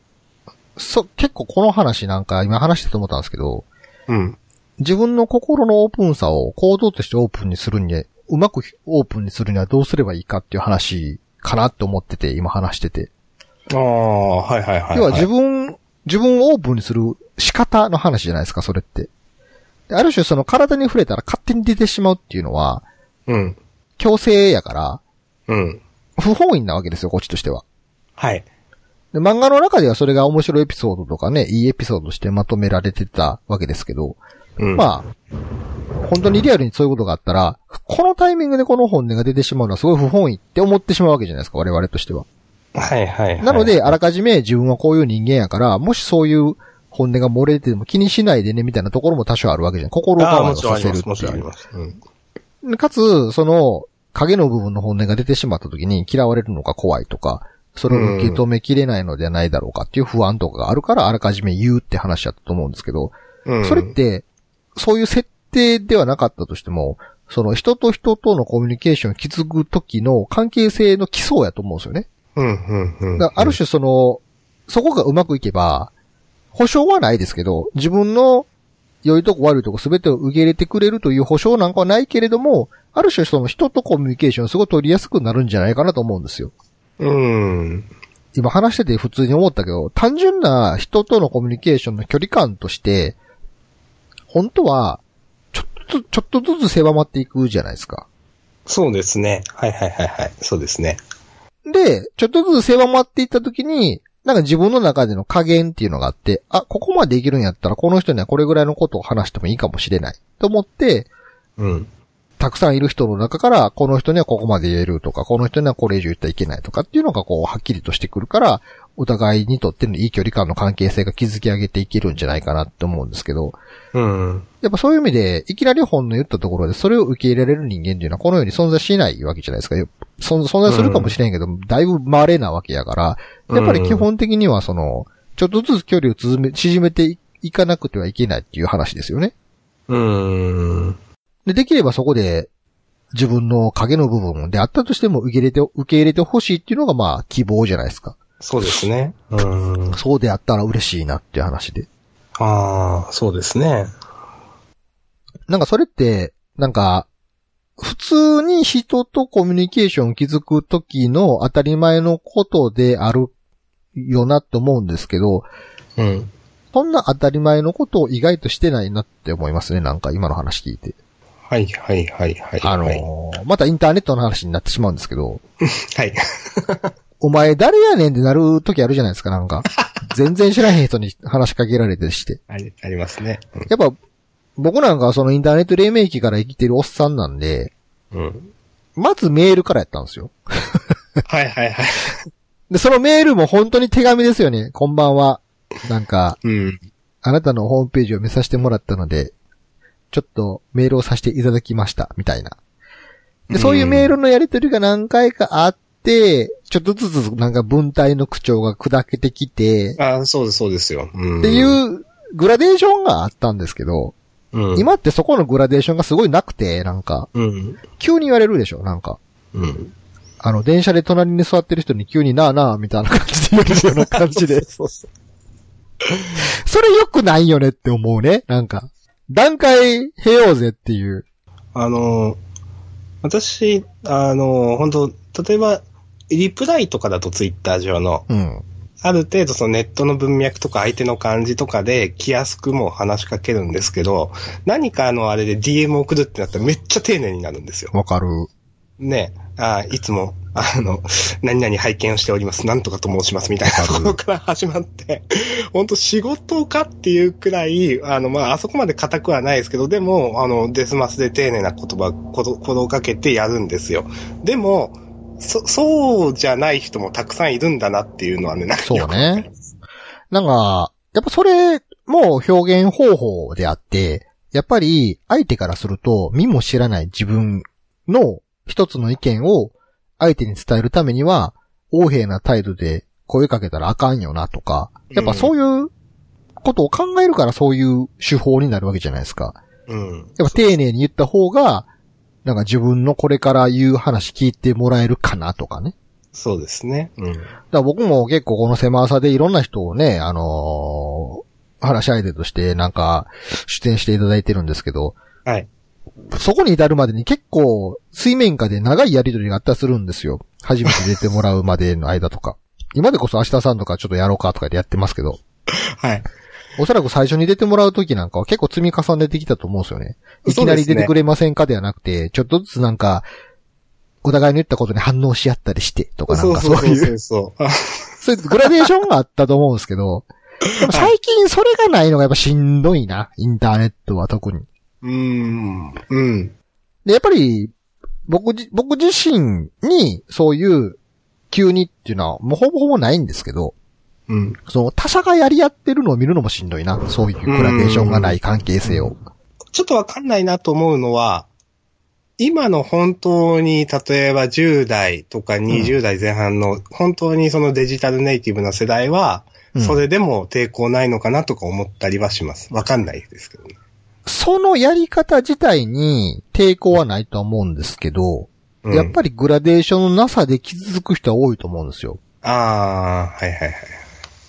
そ、結構この話なんか今話してて思ったんですけど、うん。自分の心のオープンさを行動としてオープンにするには、うまくオープンにするにはどうすればいいかっていう話かなって思ってて、今話してて。ああ、はいはいはい、はい。要は自分、自分をオープンにする仕方の話じゃないですか、それって。である種その体に触れたら勝手に出てしまうっていうのは、うん。強制やから、うん。不本意なわけですよ、こっちとしては。はい。で漫画の中ではそれが面白いエピソードとかね、いいエピソードとしてまとめられてたわけですけど、うん。まあ、本当にリアルにそういうことがあったら、このタイミングでこの本音が出てしまうのはすごい不本意って思ってしまうわけじゃないですか、我々としては。はいはいはい。なので、あらかじめ自分はこういう人間やから、もしそういう本音が漏れてても気にしないでね、みたいなところも多少あるわけじゃん。心構えもをさせるっていうろんあります。うん。かつ、その、影の部分の本音が出てしまった時に嫌われるのが怖いとか、それを受け止めきれないのではないだろうかっていう不安とかがあるから、あらかじめ言うって話だったと思うんですけど、うん。それって、そういう設定ではなかったとしても、その人と人とのコミュニケーションを築く時の関係性の基礎やと思うんですよね。うん、うん、うん。ある種その、そこがうまくいけば、保証はないですけど、自分の良いとこ悪いとこ全てを受け入れてくれるという保証なんかはないけれども、ある種その人とコミュニケーションすごい取りやすくなるんじゃないかなと思うんですよ。うん。今話してて普通に思ったけど、単純な人とのコミュニケーションの距離感として、本当は、ちょっと、ちょっとずつ狭まっていくじゃないですか。そうですね。はいはいはいはい。そうですね。で、ちょっとずつ狭まっていった時に、なんか自分の中での加減っていうのがあって、あ、ここまでいけるんやったらこの人にはこれぐらいのことを話してもいいかもしれない。と思って、うん。たくさんいる人の中から、この人にはここまで言えるとか、この人にはこれ以上言ったらいけないとかっていうのがこう、はっきりとしてくるから、お互いにとってのいい距離感の関係性が築き上げていけるんじゃないかなって思うんですけど、うん。やっぱそういう意味で、いきなり本の言ったところでそれを受け入れられる人間っていうのはこの世に存在しないわけじゃないですか。存存在するかもしれんけど、だいぶ稀なわけやから、やっぱり基本的にはその、ちょっとずつ距離を縮め縮めていかなくてはいけないっていう話ですよね。うん。で、できればそこで、自分の影の部分であったとしても受け入れて、受け入れてほしいっていうのがまあ希望じゃないですか。そうですね。うん。そうであったら嬉しいなっていう話で。ああ、そうですね。なんかそれって、なんか、普通に人とコミュニケーションを築くときの当たり前のことであるよなって思うんですけど、うん。そんな当たり前のことを意外としてないなって思いますね。なんか今の話聞いて。はい、はい、はい、はい。あのはい。ーまたインターネットの話になってしまうんですけど、(laughs) はい。お前誰やねんってなる時あるじゃないですか、なんか。(laughs) 全然知らへん人に話しかけられてして。あり、ありますね。やっぱ、僕なんかはそのインターネット黎明期から生きてるおっさんなんで、うん。まずメールからやったんですよ。はい、はい、はい。で、そのメールも本当に手紙ですよね。こんばんは。なんか、うん。あなたのホームページを見させてもらったので、ちょっとメールをさせていただきました、みたいな。で、そういうメールのやりとりが何回かあって、ちょっとずつなんか文体の口調が砕けてきて、ああ、そうです、そうですよ。うん。っていうグラデーションがあったんですけど、うん。今ってそこのグラデーションがすごいなくて、なんか、うん。急に言われるでしょ、なんか。うん。あの、電車で隣に座ってる人に急になあなあ、みたいな感じで言われるような感じで。そうそう。それ良くないよねって思うね、なんか。段階経ようぜっていう。あの、私、あの、本当例えば、リプライとかだとツイッター上の、うん。ある程度そのネットの文脈とか相手の感じとかで気安くも話しかけるんですけど、何かのあれで DM 送るってなったらめっちゃ丁寧になるんですよ。わかる。ねあいつも、あの、何々拝見をしております。なんとかと申します。みたいなところから始まって、本当仕事かっていうくらい、あの、まあ、あそこまで固くはないですけど、でも、あの、デスマスで丁寧な言葉、こと、ことをかけてやるんですよ。でも、そ、そうじゃない人もたくさんいるんだなっていうのはね、なんかそうね。なんか、やっぱそれも表現方法であって、やっぱり相手からすると、見も知らない自分の一つの意見を相手に伝えるためには、横柄な態度で声かけたらあかんよなとか、やっぱそういうことを考えるからそういう手法になるわけじゃないですか。うん。やっぱ丁寧に言った方が、なんか自分のこれから言う話聞いてもらえるかなとかね。そうですね。うん。だから僕も結構この狭さでいろんな人をね、あのー話し相手としてなんか出演していただいてるんですけど、はい。そこに至るまでに結構水面下で長いやりとりがあったりするんですよ。初めて出てもらうまでの間とか。今でこそ明日さんとかちょっとやろうかとかでやってますけど、(laughs) はい。おそらく最初に出てもらう時なんかは結構積み重ねてきたと思うんですよね。いきなり出てくれませんかではなくて、ちょっとずつなんか、お互いの言ったことに反応し合ったりしてとかなんかそういうそうそう。そういうグラデーションがあったと思うんですけど、(laughs) 最近それがないのがやっぱしんどいな、インターネットは特に。うーん。うん。で、やっぱり、僕じ、僕自身にそういう急にっていうのはもうほぼほぼないんですけど、うん。その他者がやり合ってるのを見るのもしんどいな。そういうグラデーションがない関係性を。ちょっとわかんないなと思うのは、今の本当に、例えば10代とか20代前半の、本当にそのデジタルネイティブな世代は、うんそれでも抵抗ないのかなとか思ったりはします。わかんないですけどね。そのやり方自体に抵抗はないとは思うんですけど、うんやっぱりグラデーションのなさで傷つく人は多いと思うんですよ。ああ、はいはいはい。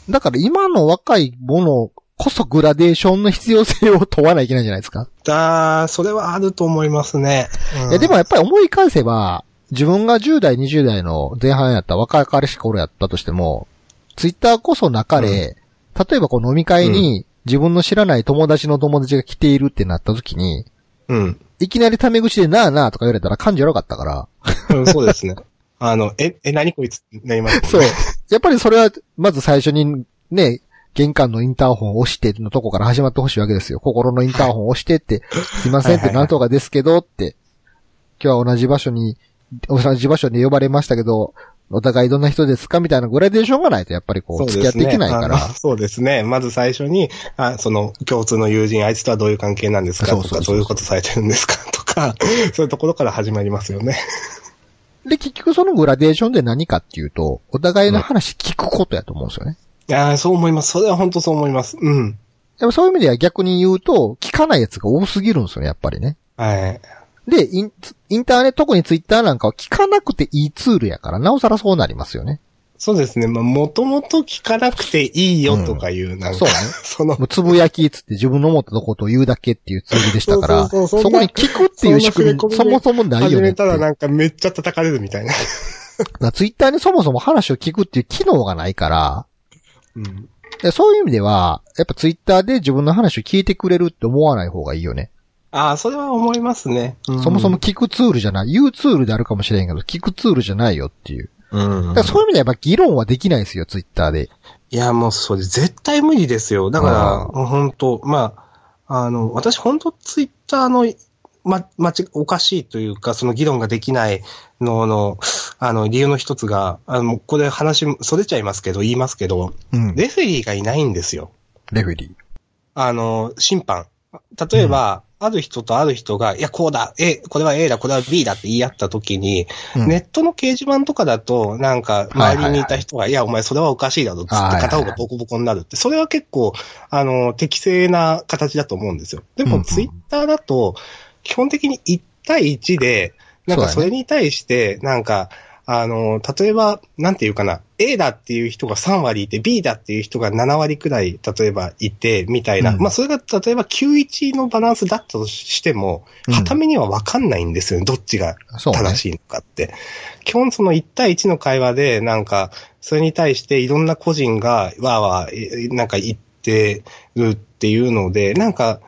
だから今の若いものこそグラデーションの必要性を問わないといけないんじゃないですか。だそれはあると思いますね。うんいやでもやっぱり思い返せば、自分が10代、20代の前半やった若い彼氏頃やったとしても、ツイッターこそなかれ、例えばこの飲み会に自分の知らない友達の友達が来ているってなった時に、うん。いきなりタメ口でなあなあとか言われたら感じ悪かったから、うんそうですね。(laughs) あの、え、え、何こいつってなります？ね (laughs) そう。やっぱりそれは、まず最初にね、玄関のインターホンを押してのとこから始まってほしいわけですよ。心のインターホンを押してって、すいませんってなんとかですけどって。今日は同じ場所に、同じ場所に呼ばれましたけど、お互いどんな人ですかみたいなグラデーションがないと、やっぱりこう、付き合っていけないから。そうですね。まず最初に、あその、共通の友人、あいつとはどういう関係なんですか？とか、どういうことされてるんですか？とか、そういうところから始まりますよね。で、結局そのグラデーションで何かっていうと、お互いの話聞くことやと思うんですよね。いやーそう思います。それは本当そう思います。うん。でもそういう意味では逆に言うと、聞かないやつが多すぎるんですよね、やっぱりね。はい。で、インインターネット、特にツイッターなんかは聞かなくていいツールやから、なおさらそうなりますよね。そうですね。まあ、もともと聞かなくていいよとかいう、なんか、そうね (laughs) そのも、うつぶやきっつって自分の思ったことを言うだけっていうツールでしたから、そうそうそうそんなそこに聞くっていう仕組みそんな触れ込みでそもそもない始よね。めたらなんかめっちゃ叩かれるみたいな。(laughs) ツイッターにそもそも話を聞くっていう機能がないから、うん。でそういう意味では、やっぱツイッターで自分の話を聞いてくれるって思わない方がいいよね。ああ、それは思いますね。うんそもそも、聞くツールじゃない、言うツールであるかもしれんけど、聞くツールじゃないよっていう。うんだからそういう意味ではやっぱ議論はできないですよ、ツイッターで。いや、もうそれ絶対無理ですよ。だから、本当まあ、あの、私本当ツイッターの、ま、まち、おかしいというか、その議論ができないのの、あの、理由の一つが、あの、これ話、それちゃいますけど、言いますけど、うん。レフェリーがいないんですよ。レフェリー。あの、審判。例えば、ある人とある人が、いや、こうだ、A、これは A だ、これは B だって言い合った時に、うん。ネットの掲示板とかだと、なんか、はいはい周りにいた人が、いや、お前それはおかしいだろ、つってはいはいはい。片方がボコボコになるって、それは結構、あの、適正な形だと思うんですよ。でも、ツイッターだと、基本的に1対1で、なんかそれに対して、なんか、あの、例えば、なんていうかな、A だっていう人が3割いて、B だっていう人が7割くらい、例えばいて、みたいな。うんまあ、それが例えば91のバランスだったとしても、うんはためにはわかんないんですよね、どっちが。正しいのかって。基本その1対1の会話で、なんか、それに対していろんな個人が、わーわー、えなんか言ってるっていうので、なんか、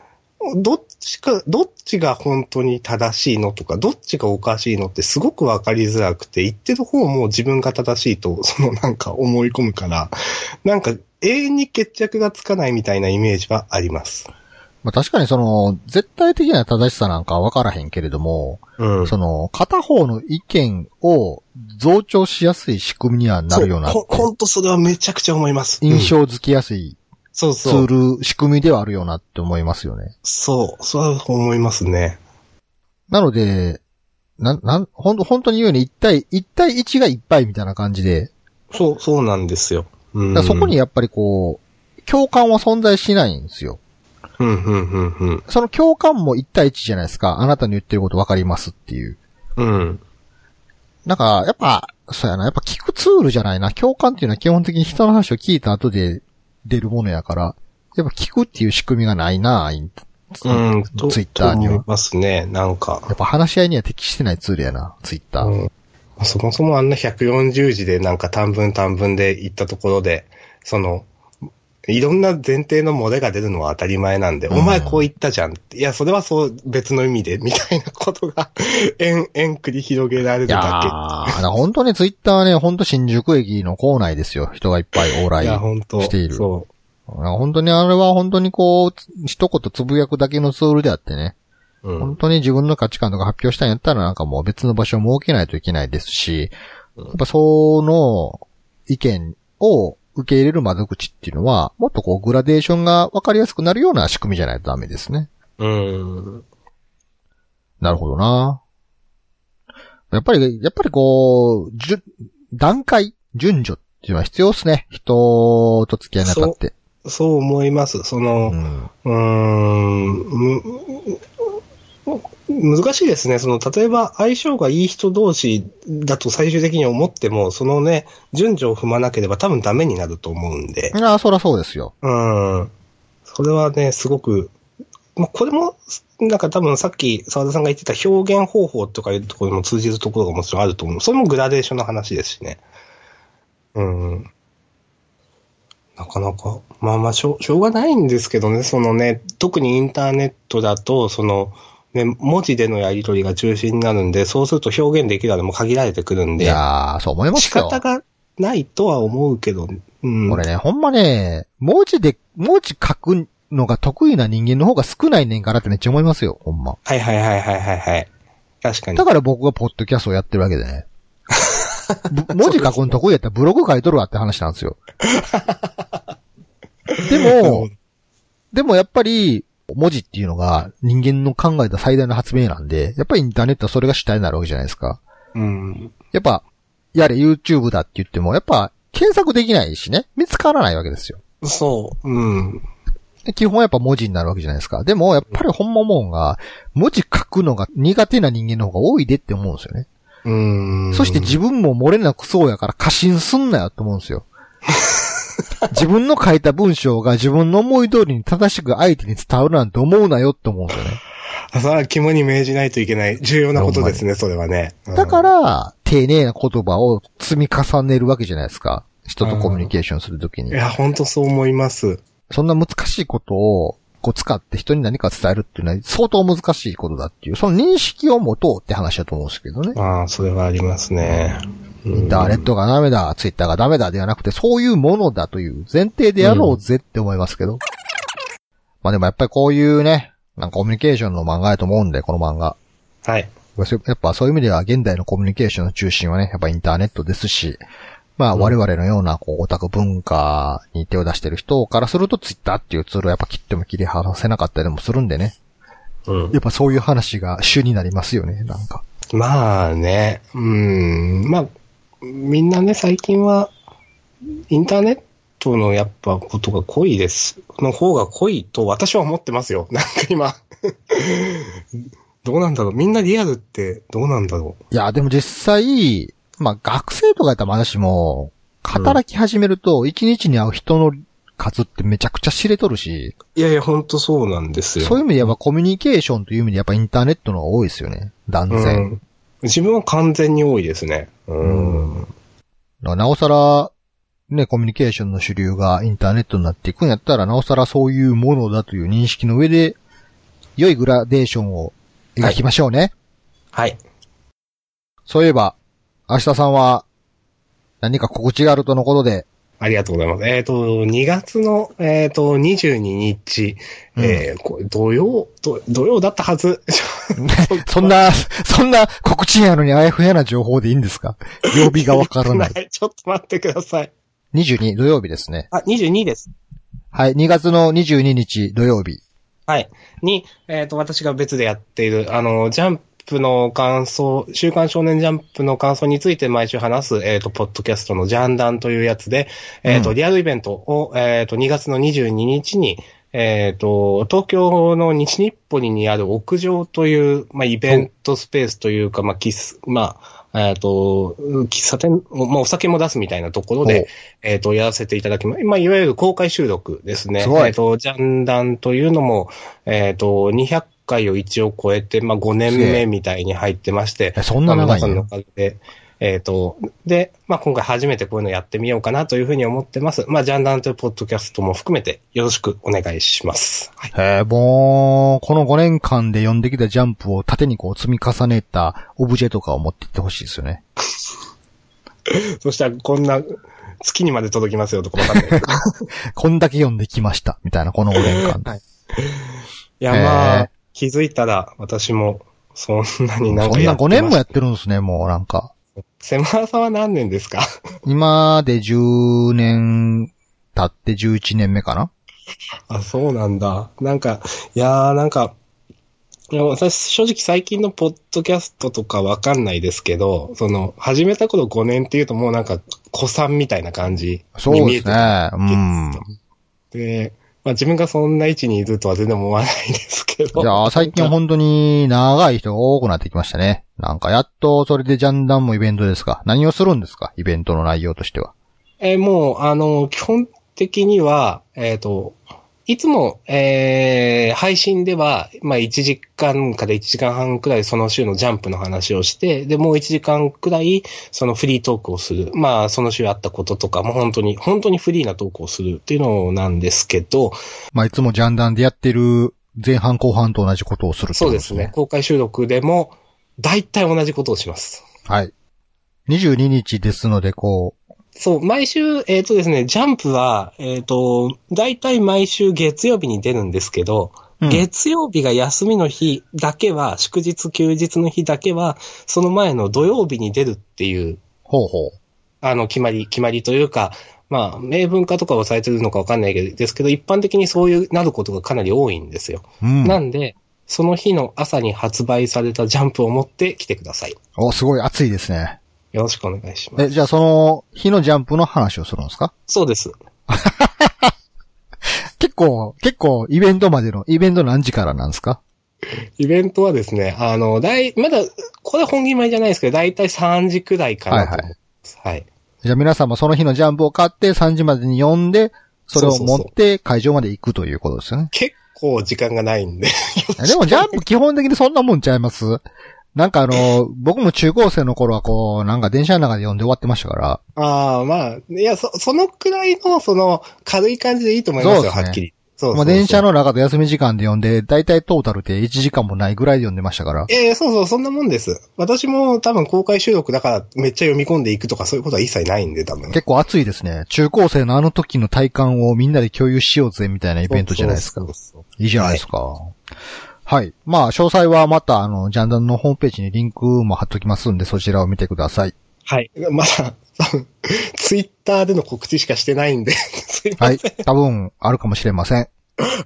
どっちか、どっちが本当に正しいのとか、どっちがおかしいのってすごくわかりづらくて、言ってる方も自分が正しいと、(laughs) そのなんか思い込むから、なんか永遠に決着がつかないみたいなイメージはあります。まあ確かにその、絶対的な正しさなんかは分からへんけれども、うん。その、片方の意見を増長しやすい仕組みにはなるようなほほんとそれはめちゃくちゃ思います。印象づきやすいそうツそう。ール、仕組みではあるよなって思いますよね。そう、それは思いますね。なので、なん、なん、ほんと、本当に言うように1対、1対1がいっぱいみたいな感じで、そう、そうなんですよ。うん。だからそこにやっぱりこう、共感は存在しないんですよ。うん、うん、うん、うん。その共感も1対1じゃないですか。あなたの言ってること分かりますっていう。うん。なんか、やっぱ、そうやな、やっぱ聞くツールじゃないな。共感っていうのは基本的に人の話を聞いた後で出るものやから、やっぱ聞くっていう仕組みがないな、インうん、とツイッターには。ますね、なんか。やっぱ話し合いには適してないツールやな、ツイッター。うんそもそもあんな140字でなんか短文短文で言ったところで、その、いろんな前提の漏れが出るのは当たり前なんで、うんお前こう言ったじゃん。いや、それはそう別の意味で、みたいなことが、(laughs) 円、円繰り広げられるだだから本当にツイッターはね、本当新宿駅の構内ですよ。人がいっぱい往け。来している。そ本当にあれは本当にこう、つ一言つぶやくだけのツールであってね。う。うん本当に自分の価値観とか発表したんやったらなんかもう別の場所を設けないといけないですし、うんやっぱその意見を受け入れる窓口っていうのは、もっとこうグラデーションが分かりやすくなるような仕組みじゃないとダメですね。うん。なるほどな。やっぱり、やっぱりこう、じゅ、段階、順序っていうのは必要ですね。人と付き合いにあたって。そう思います。その、うん。うーん、む、難しいですね。その、例えば相性がいい人同士だと最終的に思っても、そのね、順序を踏まなければ多分ダメになると思うんで。ああ、そらそうですよ。うん。それはね、すごく、まあ、これも、なんか多分さっき沢田さんが言ってた表現方法とかいうところにも通じるところがもちろんあると思う。それもグラデーションの話ですしね。うん。なかなか、まあまあしょう、しょうがないんですけどね、そのね、特にインターネットだと、その、ね、文字でのやり取りが中心になるんで、そうすると表現できるのも限られてくるんいで、やー、そう思いま仕すよ。方がないとは思うけど、うん。俺ね、ほんまね、文字で、文字書くのが得意な人間の方が少ないねんからってめっちゃ思いますよ、ほんま。はいはいはいはいはいはい。い確かにだ。から僕がポッドキャストをやってるわけでね。(laughs) ぶ文字書くの得意やったらブログ書いとるわって話なんですよ。(laughs) でも、でもやっぱり、文字っていうのが人間の考えた最大の発明なんで、やっぱりインターネットはそれが主体になるわけじゃないですか。うん。やっぱ、やれ YouTube だって言っても、やっぱ検索できないしね、見つからないわけですよ。そう。うん。で基本はやっぱ文字になるわけじゃないですか。でも、やっぱりほんま思うんが、文字書くのが苦手な人間の方が多いでって思うんですよね。うん。そして自分も漏れなくそうやから過信すんなよって思うんですよ。(laughs) (laughs) 自分の書いた文章が自分の思い通りに正しく相手に伝わるなんて思うなよって思うんですよね。あ (laughs) それは肝に銘じないといけない重要なことですね、それはね。うんだか、ら、丁寧な言葉を積み重ねるわけじゃないですか。人とコミュニケーションするときにい。や、本当そう思います。そんな難しいことを、こう使って人に何か伝えるっていうのは相当難しいことだっていう、その認識を持とうって話だと思うんですけどね。ああ、それはありますね。インターネットがダメだ、ツイッターがダメだではなくて、そういうものだという前提でやろうぜって思いますけど。まあでもやっぱりこういうね、なんかコミュニケーションの漫画やと思うんで、この漫画。はい。やっぱそういう意味では現代のコミュニケーションの中心はね、やっぱインターネットですし、まあうん我々のようなこうオタク文化に手を出してる人からするとツイッターっていうツールはやっぱ切っても切り離せなかったりもするんでね。うんやっぱそういう話が主になりますよね、なんか。まあね、うん、まあ、みんなね、最近は、インターネットのやっぱことが濃いです。の方が濃いと私は思ってますよ。(laughs) なんか今。どうなんだろうみんなリアルってどうなんだろいや、でも実際、まあ学生とかやったらまだしも、働き始めると一日に会う人の数ってめちゃくちゃ知れとるし、ういやいや、ほんとそうなんですよ。そういう意味でやっぱコミュニケーションという意味でやっぱインターネットの方が多いですよね。断然。うん自分は完全に多いですね。うん。だからなおさら、ね、コミュニケーションの主流がインターネットになっていくんやったら、なおさらそういうものだという認識の上で、良いグラデーションを描きましょうね。はい。そういえば、明日さんは、何か告知があるとのことで、ありがとうございます。えっ、と、2月の、えっ、と、22日、えーこれ土曜土、土曜だったはず。(laughs) そんな、そんな告知やのにあやふやな情報でいいんですか？曜日がわからない。(laughs) ちょっと待ってください。22土曜日ですね。あ、22です。はい、2月の22日土曜日。はい。に、えっ、と、私が別でやっている、あの、ジャンプの感想、週刊少年ジャンプの感想について毎週話す、えっ、と、ポッドキャストのジャンダンというやつで、えっ、と、うんリアルイベントを、えっ、と、2月の22日に、えっ、と、東京の西日暮里にある屋上という、まあ、イベントスペースというか、まあ、キス、まあ、えっ、と、喫茶店、まあ、お酒も出すみたいなところで、えっ、と、やらせていただきます。まあ、いわゆる公開収録ですね。すえっ、と、ジャンダンというのも、えっ、と、200回を一応超えて、まあ、5年目みたいに入ってまして、えそんな長い皆さんのおかげで、えっ、と、で、まあ、今回初めてこういうのやってみようかなというふうに思ってます。まあ、ジャンダンというポッドキャストも含めてよろしくお願いします。はい。へえ、もう、この5年間で読んできたジャンプを縦にこう積み重ねたオブジェとかを持っていってほしいですよね。(laughs) そしたら、こんな、月にまで届きますよとかわかんない。(laughs) こんだけ読んできました、みたいな、この5年間。はいいや、まあ、気づいたら、私も、そんなになんそんな5かやってま年もやってるんですね、もうなんか。セマラさんは何年ですか？(laughs) 今で10年経って11年目かなあ、そうなんだ。なんか、いやーなんか、いや私正直最近のポッドキャストとかわかんないですけど、その、始めた頃5年っていうともうなんか、子さんみたいな感じそうに見えてですね。うん。で、まあ自分がそんな位置にいるとは全然思わないですけど。いやー、最近は本当に長い人が多くなってきましたね。なんかやっとそれでジャンダンもイベントですか何をするんですか？イベントの内容としては。えーもう、あの、基本的には、えっ、と、いつも、えー配信では、まあ、1時間から1時間半くらいその週のジャンプの話をして、で、もう1時間くらい、そのフリートークをする。まあ、その週あったこととかも本当に、本当にフリーなトークをするっていうのなんですけど、まあ、いつもジャンダンでやってる前半後半と同じことをするってことそうですね。。公開収録でも、大体同じことをします。はい。22日ですので、こう、そう、毎週、えっ、とですね、ジャンプは、えっ、と、大体毎週月曜日に出るんですけど、うん月曜日が休みの日だけは、祝日休日の日だけは、その前の土曜日に出るっていう、ほうほう。あの、決まり、決まりというか、まあ、明文化とかはされてるのかわかんないけど、ですけど、一般的にそういう、なることがかなり多いんですよ。うん。なんで、その日の朝に発売されたジャンプを持って来てください。お、すごい熱いですね。よろしくお願いします。え、じゃあその、日のジャンプの話をするんですか？そうです。(laughs) 結構、結構、イベントまでの、イベント何時からなんですか？イベントはですね、あの、だい、まだ、これ本決まりじゃないですけど、だいたい3時くらいかなと思います。はい、じゃあ皆さんもその日のジャンプを買って3時までに読んで、それを持って会場まで行くということですよね。結構時間がないんで。でもジャンプ基本的にそんなもんちゃいます？なんかあの、僕も中高生の頃はこう、なんか電車の中で読んで終わってましたから。ああ、まあ、いや、そ、そのくらいの、その、軽い感じでいいと思いますよ、すねはっきり。そうそうまあ電車の中で休み時間で読んで、だいたいトータルで1時間もないぐらいで読んでましたから。ええそうそう、そんなもんです。私も多分公開収録だからめっちゃ読み込んでいくとかそういうことは一切ないんで、多分。結構熱いですね。中高生のあの時の体感をみんなで共有しようぜみたいなイベントじゃないですかそう。そうそういいじゃないですか。はい。まあ、詳細はまた、あの、ジャンダンのホームページにリンクも貼っときますんで、そちらを見てください。はい。まだ、多 (laughs) 分ツイッターでの告知しかしてないんで、すいまはいせん。。多分、あるかもしれません。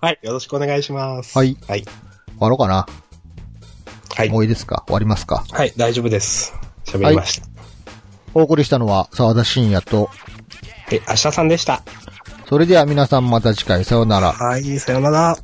はい。よろしくお願いします。はい。はい。終わろうかな。はいも。ういいですか？終わりますか？はい、大丈夫です。喋りました。お送りしたのは、沢田信也と、え、明日さんでした。それでは皆さんまた次回さようなら。はい、さよなら。